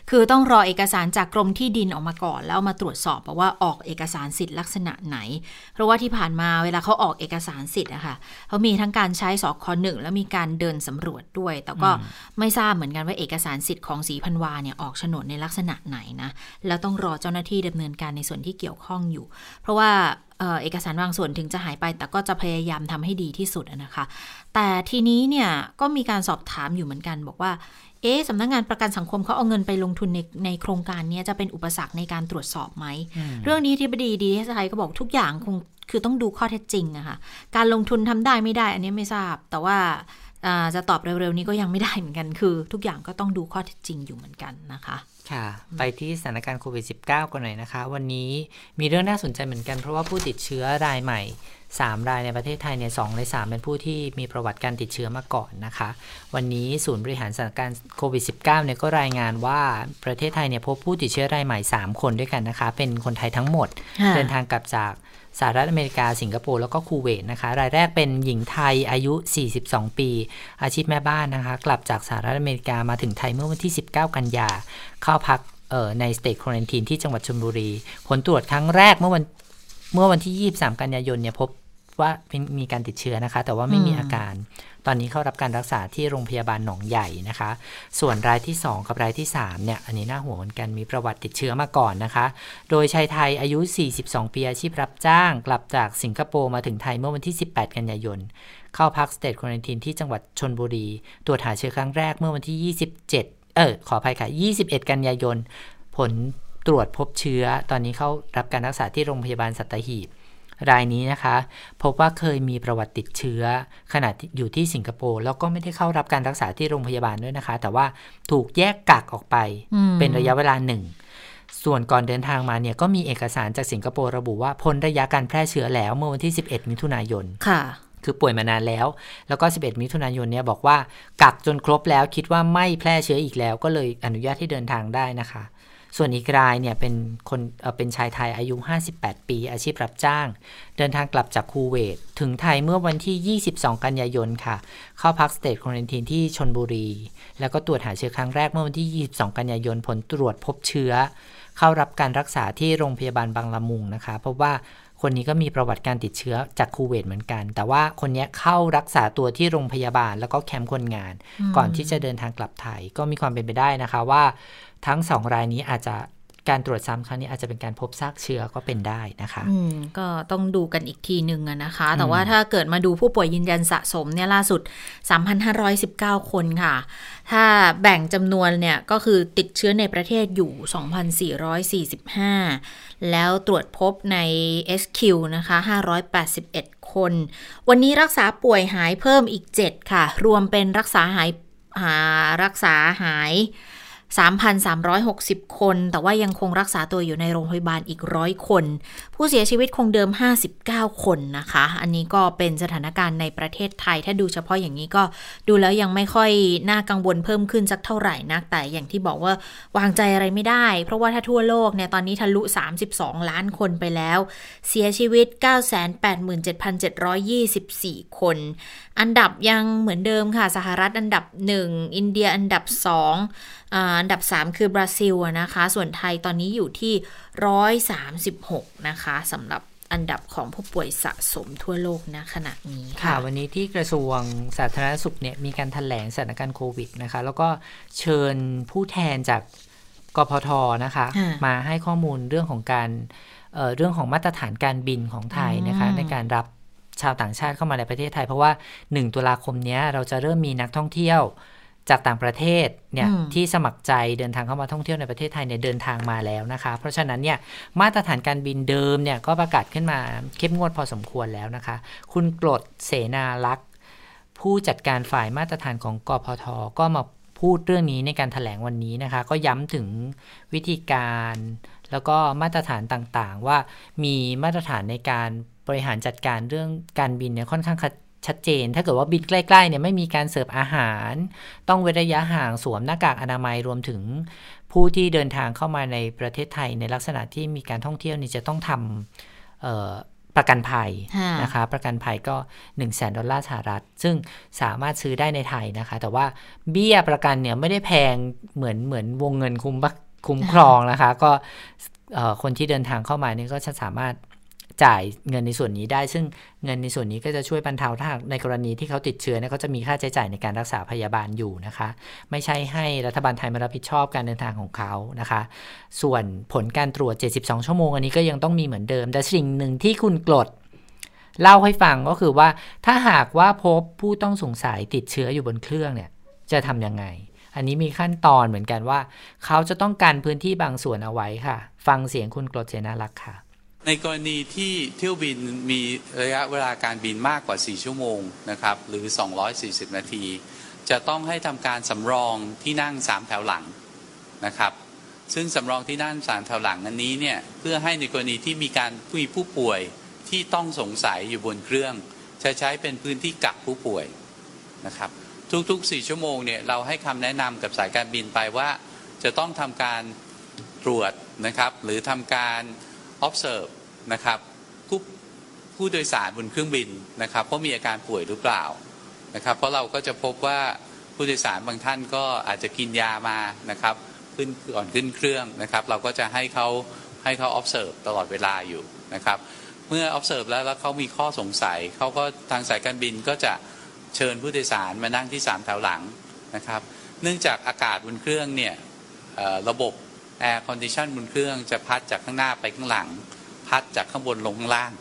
คือต้องรอเอกสารจากกรมที่ดินออกมาก่อน แล้วมาตรวจสอบว่าออกเอกสารสิทธิ์ลักษณะไหน เพราะว่าที่ผ่านมาเวลาเขาออกเอกสารสิทธิ์อะค่ะเขามีทั้งการใช้สคหนึ่งแล้วมีการเดินสำรวจด้วย แต่ก็ไม่ทราบเหมือนกันว่าเอกสารสิทธิ์ของสีพันวาเนี่ยออกโฉนดในลักษณะไหนนะแล้วต้องรอเจ้าหน้าที่ดำเนินการในส่วนที่เกี่ยวข้องอยู่ เพราะว่า เอ่อเอกสารบางส่วนถึงจะหายไป แต่ก็จะพยายามทำให้ดีที่สุดอะนะคะ แต่ทีนี้เนี่ยก็มีการสอบถามอยู่เหมือนกัน บอกว่า เอ๊ะสำนักงานประกันสังคมเขาเอาเงินไปลงทุนในในโครงการเนี้ยจะเป็นอุปสรรคในการตรวจสอบไหม เรื่องนี้ที่บดีดีเอสไก็บอกทุกอย่างคงคือต้องดูข้อเท็จจริงอะค่ะ การลงทุนทำได้ไม่ได้ อันนี้ไม่ทราบ แต่ว่าอ่าจะตอบเร็วๆนี้ก็ยังไม่ได้เหมือนกัน คือ ทุกอย่างก็ต้องดูข้อเท็จจริงอยู่เหมือนกันนะคะ ค่ะ ไปที่สถานการณ์โควิด -19 กันหน่อยนะคะ วันนี้มีเรื่องน่าสนใจเหมือนกันเพราะว่าผู้ติดเชื้อรายใหม่ 3 รายในประเทศไทยเนี่ยสใน 3 เป็นผู้ที่มีประวัติการติดเชื้อมาก่อนนะคะ วันนี้ศูนย์บริหารสถานการณ์โควิด -19 เนี่ยก็รายงานว่าประเทศไทยเนี่ยพบผู้ติดเชื้อรายใหม่ 3 คนด้วยกันนะคะ เป็นคนไทยทั้งหมดค่ะเดินทางกลับจาก สหรัฐอเมริกาสิงคโปร์แล้วก็คูเวตนะคะรายแรกเป็นหญิงไทยอายุ 42 ปี อาชีพแม่บ้านนะคะ กลับจากสหรัฐอเมริกามาถึงไทยเมื่อวันที่ 19 กันยา เข้าพักในสเตทควอนตินที่จังหวัดชลบุรี ผลตรวจครั้งแรกเมื่อวันเมื่อวันที่ 23 กันยายนเนี่ยพบ ว่ามีการติดเชื้อนะคะ แต่ว่าไม่มีอืมอาการ ตอนนี้เข้ารับการรักษาที่โรงพยาบาลหนองใหญ่นะคะ ส่วนรายที่ 2 กับรายที่3เนี่ยอันนี้น่าห่วงเหมือนกันมีประวัติติดเชื้อมาก่อนนะคะ โดยชายไทยอายุ 42 ปีอาชีพรับจ้าง กลับจากสิงคโปร์มาถึงไทยเมื่อวันที่ 18 กันยายนเข้าพักสเตทควอนตินที่จังหวัดชนบุรี ตรวจหาเชื้อครั้งแรกเมื่อวันที่ 27 เออขออภัยค่ะ 21 กันยายน ผลตรวจพบเชื้อ ตอนนี้เข้ารับการรักษาที่โรงพยาบาลสัตหีบ รายนี้นะคะ พบว่าเคยมีประวัติติดเชื้อ ขณะที่อยู่ที่สิงคโปร์แล้วก็ไม่ได้เข้ารับการรักษาที่โรงพยาบาลด้วยนะคะ แต่ว่าถูกแยกกักออกไปอืมเป็นระยะเวลาหนึ่งส่วนก่อนเดินทางมาเนี่ยก็มีเอกสารจากสิงคโปร์ระบุว่าพ้นระยะการแพร่เชื้อแล้วเมื่อวันที่ 11 มิถุนายนค่ะ คือป่วยมานานแล้ว แล้วก็ 11 มิถุนายนเนี่ยบอกว่ากักจนครบแล้วคิดว่าไม่แพร่เชื้ออีกแล้ว ก็เลยอนุญาตให้เดินทางได้นะคะ ส่วนอีกรายเนี่ยเป็นคนเอ่อเป็นชายไทยอายุ 58 ปี อาชีพรับจ้าง เดินทางกลับจากคูเวต ถึงไทยเมื่อวันที่ 22 กันยายนค่ะ เข้าพักสเตทควอนตินที่ชนบุรี แล้วก็ตรวจหาเชื้อครั้งแรกเมื่อวันที่ 22 กันยายนผลตรวจพบเชื้อ เข้ารับการรักษาที่โรงพยาบาลบางละมุงนะคะเพราะว่าคนนี้ก็มีประวัติการติดเชื้อจากคูเวตเหมือนกัน แต่ว่าคนนี้เข้ารักษาตัวที่โรงพยาบาลแล้วก็แคมป์คนงาน ก่อนที่จะเดินทางกลับไทย ก็มีความเป็นไปได้นะคะว่า ทั้งสองรายนี้อาจจะการตรวจซ้ำครั้งนี้อาจจะเป็นการพบซากเชื้อก็เป็นได้นะคะอืมก็ต้องดูกันอีกทีหนึ่งอะนะคะ แต่อืมว่าถ้าเกิดมาดูผู้ป่วยยืนยันสะสมเนี่ยล่าสุด 3,519 คนค่ะ ถ้าแบ่งจำนวนเนี่ยก็คือติดเชื้อในประเทศอยู่ 2,445 แล้วตรวจพบใน SQ นะคะ 581 คน วันนี้รักษาป่วยหายเพิ่มอีก 7 ค่ะ รวมเป็นรักษาหายหารักษาหาย 3,360 คน แต่ว่ายังคงรักษาตัวอยู่ในโรงพยาบาลอีกร้อยคน ผู้เสียชีวิตคงเดิม 59 คนนะคะ อันนี้ก็เป็นสถานการณ์ในประเทศไทย ถ้าดูเฉพาะอย่างนี้ก็ดูแล้วยังไม่ค่อยน่ากังวลเพิ่มขึ้นสักเท่าไหร่นักแต่อย่างที่บอกว่าวางใจอะไรไม่ได้ เพราะว่าถ้าทั่วโลกเนี่ยตอนนี้ทะลุ 32 ล้านคนไปแล้ว เสียชีวิต 987,724 คน อันดับยังเหมือนเดิมค่ะ สหรัฐอันดับ 1 อินเดียอันดับ 2 อ่าอันดับ 3 คือบราซิลอะนะคะ ส่วนไทยตอนนี้อยู่ที่ 136 นะคะสำหรับอันดับของผู้ป่วยสะสมทั่วโลกณขณะนี้ค่ะค่ะ วันนี้ที่กระทรวงสาธารณสุขเนี่ยมีการถแถลงสถานการณ์โควิดนะคะ แล้วก็เชิญผู้แทนจากกพทนะคะค่ะมาให้ข้อมูลเรื่องของการเอ่อเรื่องของมาตรฐานการบินของไทยนะคะอืมในการรับชาวต่างชาติเข้ามาในประเทศไทย เพราะว่า 1 ตุลาคมเนี้ยเราจะเริ่มมีนักท่องเที่ยว จากต่างประเทศเนี่ยอืมที่สมัครใจเดินทางเข้ามาท่องเที่ยวในประเทศไทยเนี่ยเดินทางมาแล้วนะคะ เพราะฉะนั้นเนี่ยมาตรฐานการบินเดิมเนี่ยก็ประกาศขึ้นมาเข้มงวดพอสมควรแล้วนะคะ คุณกรดเสนาลักษณ์ผู้จัดการฝ่ายมาตรฐานของกพทก็มาพูดเรื่องนี้ในการถแถลงวันนี้นะคะ ก็ย้ำถึงวิธีการแล้วก็มาตรฐานต่างๆ ว่ามีมาตรฐานในการบริหารจัดการเรื่องการบินเนี่ยค่อนข้าง ชัดเจน ถ้าเกิดว่าบินใกล้ๆเนี่ยไม่มีการเสิร์ฟอาหาร ต้องเว้นระยะห่างสวมหน้ากากอนามัยรวมถึงผู้ที่เดินทางเข้ามาในประเทศไทยในลักษณะที่มีการท่องเที่ยวนี่จะต้องทำเอ่อประกันภัยค่ะนะคะ ประกันภัยก็1 0 0 0 0แดอลลาร์สหรัฐ ซึ่งสามารถซื้อได้ในไทยนะคะ แต่ว่าเบี้ยประกันเนี่ยไม่ได้แพงเหมือนเหมือนวงเงินคุ้มบักคุ้มครองนะคะ ก็เอ่อคนที่เดินทางเข้ามานี่ก็จะสามารถ จ่ายเงินในส่วนนี้ได้ ซึ่งเงินในส่วนนี้ก็จะช่วยบรรเทาถ้าในกรณีที่เขาติดเชื้อเนี่ยเขาจะมีค่าใช้จ่ายในการรักษาพยาบาลอยู่นะคะ ไม่ใช่ให้รัฐบาลไทยมารับผิดชอบการเดินทางของเขานะคะ ส่วนผลการตรวจ 72 ชั่วโมงอันนี้ก็ยังต้องมีเหมือนเดิม แต่สิ่งหนึ่งที่คุณกรดเล่าให้ฟังก็คือว่าถ้าหากว่าพบผู้ต้องสงสัยติดเชื้ออยู่บนเครื่องเนี่ยจะทำยังไง อันนี้มีขั้นตอนเหมือนกันว่า เขาจะต้องการพื้นที่บางส่วนเอาไว้ค่ะ ฟังเสียงคุณกรดเสนารักษ์ค่ะ ในกรณีที่เที่ยวบินมีระยะเวลาการบินมากกว่า 4 ชั่วโมงนะครับหรือ 240 นาที จะต้องให้ทำการสำรองที่นั่ง 3 แถวหลังนะครับ ซึ่งสำรองที่นั่ง3แถวหลังอันนี้เนี่ยเพื่อให้ในกรณีที่มีการมีผู้ป่วยที่ต้องสงสัยอยู่บนเครื่อง จะใช้เป็นพื้นที่กักผู้ป่วยนะครับ ทุกๆ 4 ชั่วโมงเนี่ยเราให้คำแนะนำกับสายการบินไปว่า จะต้องทำการตรวจนะครับ หรือทำการ observe นะครับผู้ผู้โดยสารบนเครื่องบินนะครับเพราะมีอาการป่วยหรือเปล่านะครับเพราะเราก็จะพบว่าผู้โดยสารบางท่านก็อาจจะกินยามานะครับขึ้นก่อนขึ้นเครื่องนะครับ เราก็จะให้เขาให้เขา observe ตลอดเวลาอยู่นะครับ เมื่อ observe แล้วแล้วเขามีข้อสงสัยเขาก็ทางสายการบินก็จะเชิญผู้โดยสารมานั่งที่สามแถวหลังนะครับ เนื่องจากอากาศบนเครื่องเนี่ยระบบ air condition บนเครื่องจะพัดจากข้างหน้าไปข้างหลัง พัดจากข้างบนลงข้างล่าง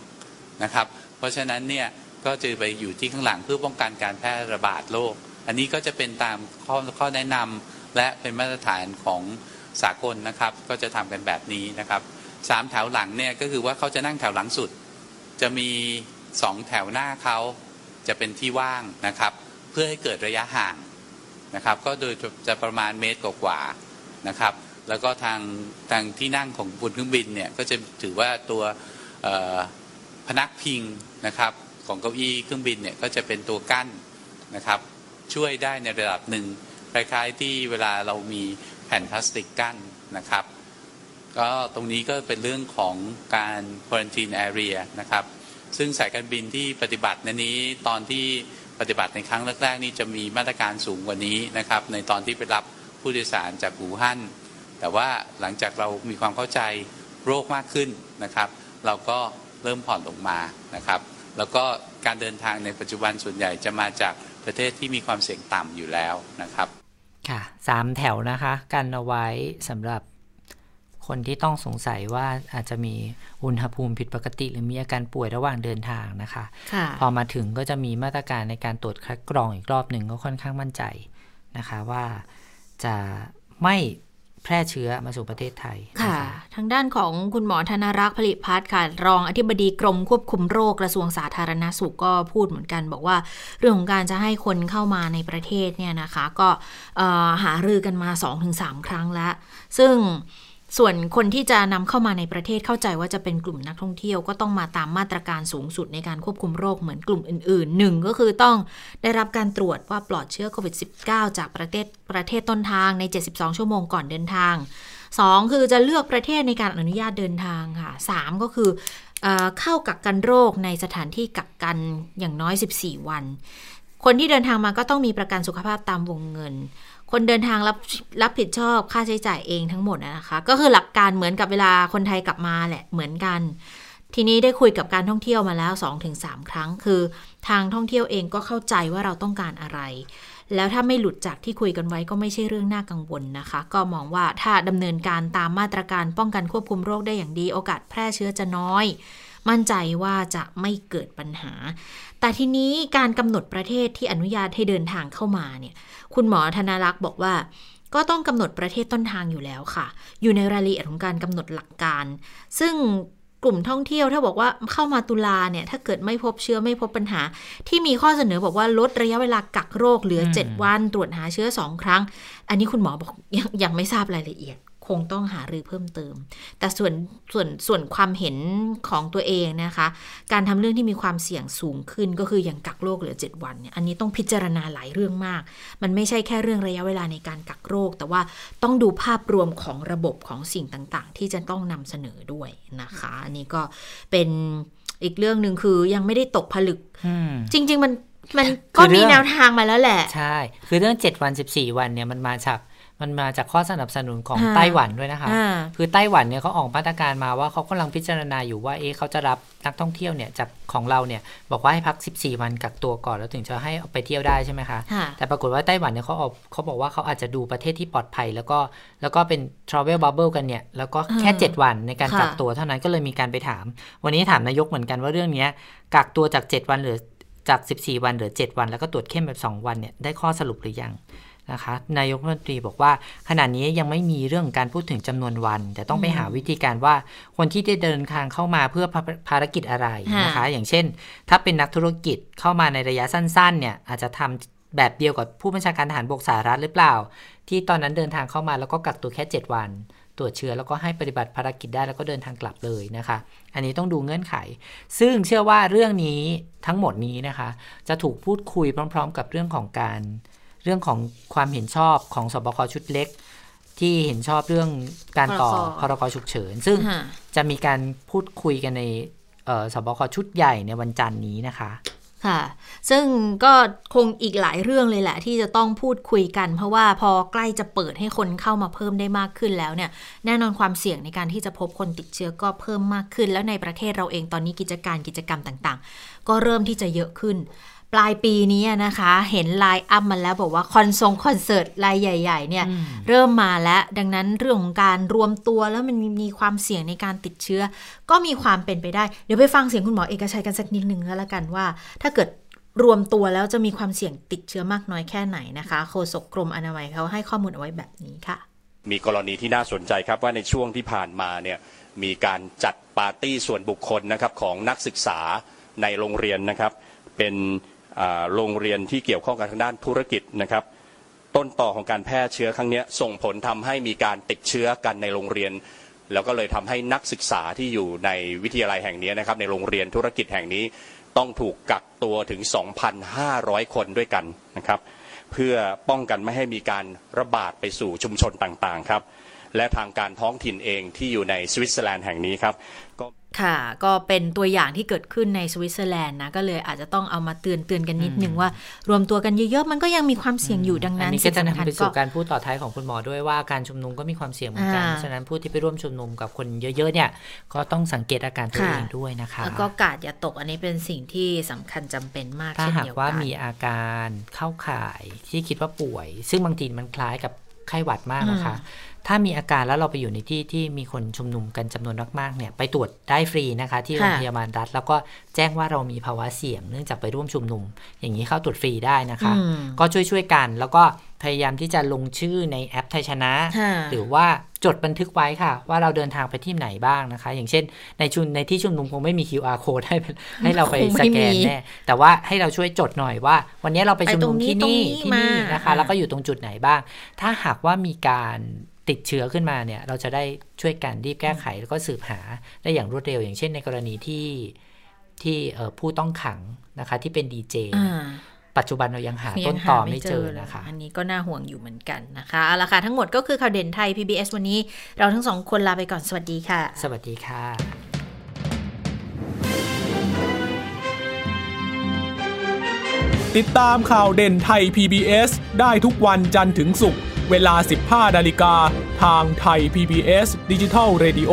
นะครับ เพราะฉะนั้นเนี่ยก็จะไปอยู่ที่ข้างหลังเพื่อป้องกันการแพร่ระบาดโรคอันนี้ก็จะเป็นตามข้อข้อแนะนำและเป็นมาตรฐานของสากลนะครับ ก็จะทำกันแบบนี้นะครับสามแถวหลังเนี่ยก็คือว่าเขาจะนั่งแถวหลังสุด จะมีสองแถวหน้าเขาจะเป็นที่ว่างนะครับ เพื่อให้เกิดระยะห่างนะครับ ก็โดยจะประมาณเมตรกว่าๆนะครับ แล้วก็ทางทางที่นั่งของบนเครื่องบินเนี่ยก็จะถือว่าตัวพนักพิงนะครับของเก้าอี้เครื่องบินเนี่ยก็จะเป็นตัวกั้นนะครับ ช่วยได้ในระดับหนึ่งคล้ายๆที่เวลาเรามีแผ่นพลาสติกกั้นนะครับ ก็ตรงนี้ก็เป็นเรื่องของการ quarantine area นะครับ ซึ่งสายการบินที่ปฏิบัติในนี้ตอนที่ปฏิบัติในครั้งแรกๆนี่จะมีมาตรการสูงกว่านี้นะครับ ในตอนที่ไปรับผู้โดยสารจากอู่ฮั่น แต่ว่าหลังจากเรามีความเข้าใจโรคมากขึ้นนะครับ เราก็เริ่มผ่อนลงมานะครับ แล้วก็การเดินทางในปัจจุบันส่วนใหญ่จะมาจากประเทศที่มีความเสี่ยงต่ำอยู่แล้วนะครับ ค่ะสามแถวนะคะ กันเอาไว้สำหรับคนที่ต้องสงสัยว่าอาจจะมีอุณหภูมิผิดปกติ หรือมีอาการป่วยระหว่างเดินทางนะคะค่ะพอมาถึงก็จะมีมาตรการในการตรวจคัดกรองอีกรอบหนึ่งก็ค่อนข้างมั่นใจนะคะว่าจะไม่ แพร่เชื้อมาสู่ประเทศไทยนค่ะ ทางด้านของคุณหมอธนรักษ์ผลิตพัฒน์ค่ะ รองอธิบดีกรมควบคุมโรคกระทรวงสาธารณาสุขก็พูดเหมือนกัน บอกว่าเรื่องของการจะให้คนเข้ามาในประเทศเนี่ยนะคะ ก็เอ่อหารือกันมา 2-3 ครั้งแล้ว ซึ่ง ส่วนคนที่จะนำเข้ามาในประเทศเข้าใจว่าจะเป็นกลุ่มนักท่องเที่ยวก็ต้องมาตามมาตรการสูงสุดในการควบคุมโรคเหมือนกลุ่มอื่นๆหนึ่งก็คือต้องได้รับการตรวจว่าปลอดเชื้อโควิด -19 จากประเทศประเทศต้นทางใน 72 ชั่วโมงก่อนเดินทางสองคือจะเลือกประเทศในการอนุญาตเดินทางค่ะสามก็คือเออเข้ากักกันโรคในสถานที่กักกันอย่างน้อย 14 วัน คนที่เดินทางมาก็ต้องมีประกันสุขภาพตามวงเงิน คนเดินทางรับรับผิดชอบค่าใช้จ่ายเองทั้งหมดนะคะ ก็คือหลักการเหมือนกับเวลาคนไทยกลับมาแหละเหมือนกัน ทีนี้ได้คุยกับการท่องเที่ยวมาแล้ว 2-3 ครั้ง คือ ทางท่องเที่ยวเองก็เข้าใจว่าเราต้องการอะไร แล้วถ้าไม่หลุดจากที่คุยกันไว้ก็ไม่ใช่เรื่องน่ากังวลนะคะ ก็มองว่าถ้าดำเนินการตามมาตรการป้องกันควบคุมโรคได้อย่างดีโอกาสแพร่เชื้อจะน้อย มั่นใจว่าจะไม่เกิดปัญหา แต่ทีนี้การกำหนดประเทศที่อนุญาตให้เดินทางเข้ามาเนี่ยคุณหมอธนารักษ์บอกว่าก็ต้องกำหนดประเทศต้นทางอยู่แล้วค่ะ อยู่ในรายละเอียดของการกำหนดหลักการ ซึ่งกลุ่มท่องเที่ยวถ้าบอกว่าเข้ามาตุลาเนี่ยถ้าเกิดไม่พบเชื้อไม่พบปัญหา ที่มีข้อเสนอบอกว่าลดระยะเวลากักโรคเหลือ 7 วันตรวจหาเชื้อ 2 ครั้ง อันนี้คุณหมอบอกยังยังไม่ทราบรายละเอียด คงต้องหารือเพิ่มเติม แต่ส่วนส่วนส่วนความเห็นของตัวเองนะคะ การทำเรื่องที่มีความเสี่ยงสูงขึ้นก็คืออย่างกักโรคเหลือ 7 วันเนี่ยอันนี้ต้องพิจารณาหลายเรื่องมาก มันไม่ใช่แค่เรื่องระยะเวลาในการกักโรค แต่ว่าต้องดูภาพรวมของระบบของสิ่งต่างๆ ที่จะต้องนำเสนอด้วยนะคะ อันนี้ก็เป็นอีกเรื่องหนึ่งคือยังไม่ได้ตกผลึกอืมจริง ๆ มันมันคืก็อเรื่มีองแนวทางมาแล้วแหละ ใช่ คือเรื่อง 7 วัน 14 วันเนี่ยมันมาจาก มันมาจากข้อสนับสนุนของอ่าไต้หวันด้วยนะคะอ่าคือไต้หวันเนี่ยเขาออกมาตรการมาว่าเขากำลังพิจารณาอยู่ว่าเอ๊ะเขาจะรับนักท่องเที่ยวเนี่ยจากของเราเนี่ยบอกว่าให้พัก 14 วันกักตัวก่อนแล้วถึงจะให้เอาไปเที่ยวได้ใช่ไหมคะค่ะแต่ปรากฏว่าไต้หวันเนี่ยเขาออกเขาบอกว่าเขาอาจจะดูประเทศที่ปลอดภัย แล้วก็แล้วก็เป็น travel bubble กันเนี่ยแล้วก็แค่อ่า7วันในการค่ะกักตัวเท่านั้นก็เลยมีการไปถาม วันนี้ถามนายกเหมือนกันว่าเรื่องเนี้ยกักตัวจาก 7 วันเหลือจาก 14 วันเหลือ 7 วัน แล้วก็ตรวจเข้มแบบ 2 วันเนี่ยได้ข้อสรุปหรือยัง นะคะนายกรัฐมนตรีบอกว่า ขณะนี้ยังไม่มีเรื่องการพูดถึงจำนวนวัน แต่ต้องไปหาวิธีการว่าคนที่ได้เดินทางเข้ามาเพื่อภารกิจอะไรนะคะ อย่างเช่น ถ้าเป็นนักธุรกิจเข้ามาในระยะสั้นๆ เนี่ยอาจจะทำแบบเดียวกับผู้บัญชาการทหารบกสหรัฐหรือเปล่า ที่ตอนนั้นเดินทางเข้ามาแล้วก็กักตัวแค่ 7 วันตรวจเชื้อแล้วก็ให้ปฏิบัติภารกิจได้แล้วก็เดินทางกลับเลยนะคะ อันนี้ต้องดูเงื่อนไข ซึ่งเชื่อว่าเรื่องนี้ทั้งหมดนี้นะคะ จะถูกพูดคุยพร้อม ๆ กับเรื่องของการ เรื่องของความเห็นชอบของสบคชุดเล็ก ที่เห็นชอบเรื่องการต่อพรกพรกฉุกเฉิน ซึ่งค่ะจะมีการพูดคุยกันในเอ่อสบคชุดใหญ่ในวันจันทร์นี้นะคะค่ะ ซึ่งก็คงอีกหลายเรื่องเลยแหละ ที่จะต้องพูดคุยกัน เพราะว่าพอใกล้จะเปิดให้คนเข้ามาเพิ่มได้มากขึ้นแล้วเนี่ย แน่นอนความเสี่ยงในการที่จะพบคนติดเชื้อก็เพิ่มมากขึ้น แล้วในประเทศเราเองตอนนี้กิจการกิจกรรมต่าง ๆ ก็เริ่มที่จะเยอะขึ้นแปลายปีนี้นะคะ เห็นไลน์อัพมาแล้วบอกว่าคอนทรงคอนเสิร์ตรายใหญ่ ๆ เนี่ยอืมเริ่มมาแล้ว ดังนั้นเรื่องของการรวมตัวแล้วมันมีความเสี่ยงในการติดเชื้อ ก็มีความเป็นไปได้ เดี๋ยวไปฟังเสียงคุณหมอเอกชัยกันสักนิดหนึ่งก็แล้วกันว่า ถ้าเกิดรวมตัวแล้วจะมีความเสี่ยงติดเชื้อมากน้อยแค่ไหนนะคะโฆษกกรมอนามัยเขาให้ข้อมูลเอาไว้แบบนี้ค่ะ มีกรณีที่น่าสนใจครับว่าในช่วงที่ผ่านมาเนี่ยมีการจัดปาร์ตี้ส่วนบุคคลนะครับของนักศึกษาในโรงเรียนนะครับ เป็นอ่า โรงเรียนที่เกี่ยวข้องกับทางด้านธุรกิจนะครับ ต้นต่อของการแพร่เชื้อครั้งนี้ส่งผลทำให้มีการติดเชื้อกันในโรงเรียน แล้วก็เลยทำให้นักศึกษาที่อยู่ในวิทยาลัยแห่งนี้นะครับ ในโรงเรียนธุรกิจแห่งนี้ต้องถูกกักตัวถึง 2,500 คนด้วยกันนะครับ เพื่อป้องกันไม่ให้มีการระบาดไปสู่ชุมชนต่างๆครับ และทางการท้องถิ่นเองที่อยู่ในสวิตเซอร์แลนด์แห่งนี้ครับก็ ค่ะ ก็เป็นตัวอย่างที่เกิดขึ้นในสวิตเซอร์แลนด์นะ ก็เลยอาจจะต้องเอามาเตือนเตือนกันนิดนึงว่า รวมตัวกันเยอะๆ มันก็ยังมีความเสี่ยงอยู่ดังอันั้นนนี้ก็จะสิ่งสำคัญนำไปก็สู่การพูดต่อท้ายของคุณหมอด้วยว่าการชุมนุมก็มีความเสี่ยงเหมือนกันอ่าฉะนั้นผู้ที่ไปร่วมชุมนุมกับคนเยอะๆเนี่ย ก็ต้องสังเกตอาการตัวค่ะเองด้วยนะคะ แล้วก็กาดอย่าตกอันนี้เป็นสิ่งที่สำคัญจำเป็นมากถ้าเช่นหากเดียวว่ากันมีอาการเข้าข่ายที่คิดว่าป่วย ซึ่งบางทีมันคล้ายกับไข้หวัดมากนะคะ ถ้ามีอาการแล้วเราไปอยู่ในที่ที่มีคนชุมนุมกันจำนวนมากๆเนี่ยไปตรวจได้ฟรีนะคะ ที่โรงพยาบาลรัฐ แล้วก็แจ้งว่าเรามีภาวะเสี่ยงเนื่องจากไปร่วมชุมนุม อย่างนี้เข้าตรวจฟรีได้นะคะอืมก็ช่วยๆกันแล้วก็พยายามที่จะลงชื่อในแอปไทยชนะค่ะหรือว่าจดบันทึกไว้ค่ะ ว่าเราเดินทางไปที่ไหนบ้างนะคะ อย่างเช่น ในชุมในที่ชุมนุมคงไม่มี QR code ให้ให้เราไปคงสไม่แกนมีแน่แต่ว่าให้เราช่วยจดหน่อยว่า วันนี้เราไปชุมนุมไปตรงนี้ที่นี่ตรงนี้ที่นี่มานะคะ แล้วก็อยู่ตรงจุดไหนบ้าง ถ้าหากว่ามีการ ติดเชื้อขึ้นมาเนี่ยเราจะได้ช่วยกันรีบแก้ไขแล้วก็สืบหาได้อย่างรวดเร็ว อย่างเช่นในกรณีที่ที่เอ่อผู้ต้องขังนะคะที่เป็นดีเจอ่าปัจจุบันเรายังหายัต้งนหาต่อไม่ไม่เจเจออเลยนะคะ อันนี้ก็น่าห่วงอยู่เหมือนกันนะคะเอาละค่ะทั้งหมดก็คือข่าวเด่นไทย PBS วันนี้ เราทั้งสองคนลาไปก่อนสวัสดีค่ะ สวัสดีค่ะ ติดตามข่าวเด่นไทย PBS ได้ทุกวันจันทร์ถึงศุกร์ เวลา 15 นาฬิกา ทางไทย PBS ดิจิทัล Radio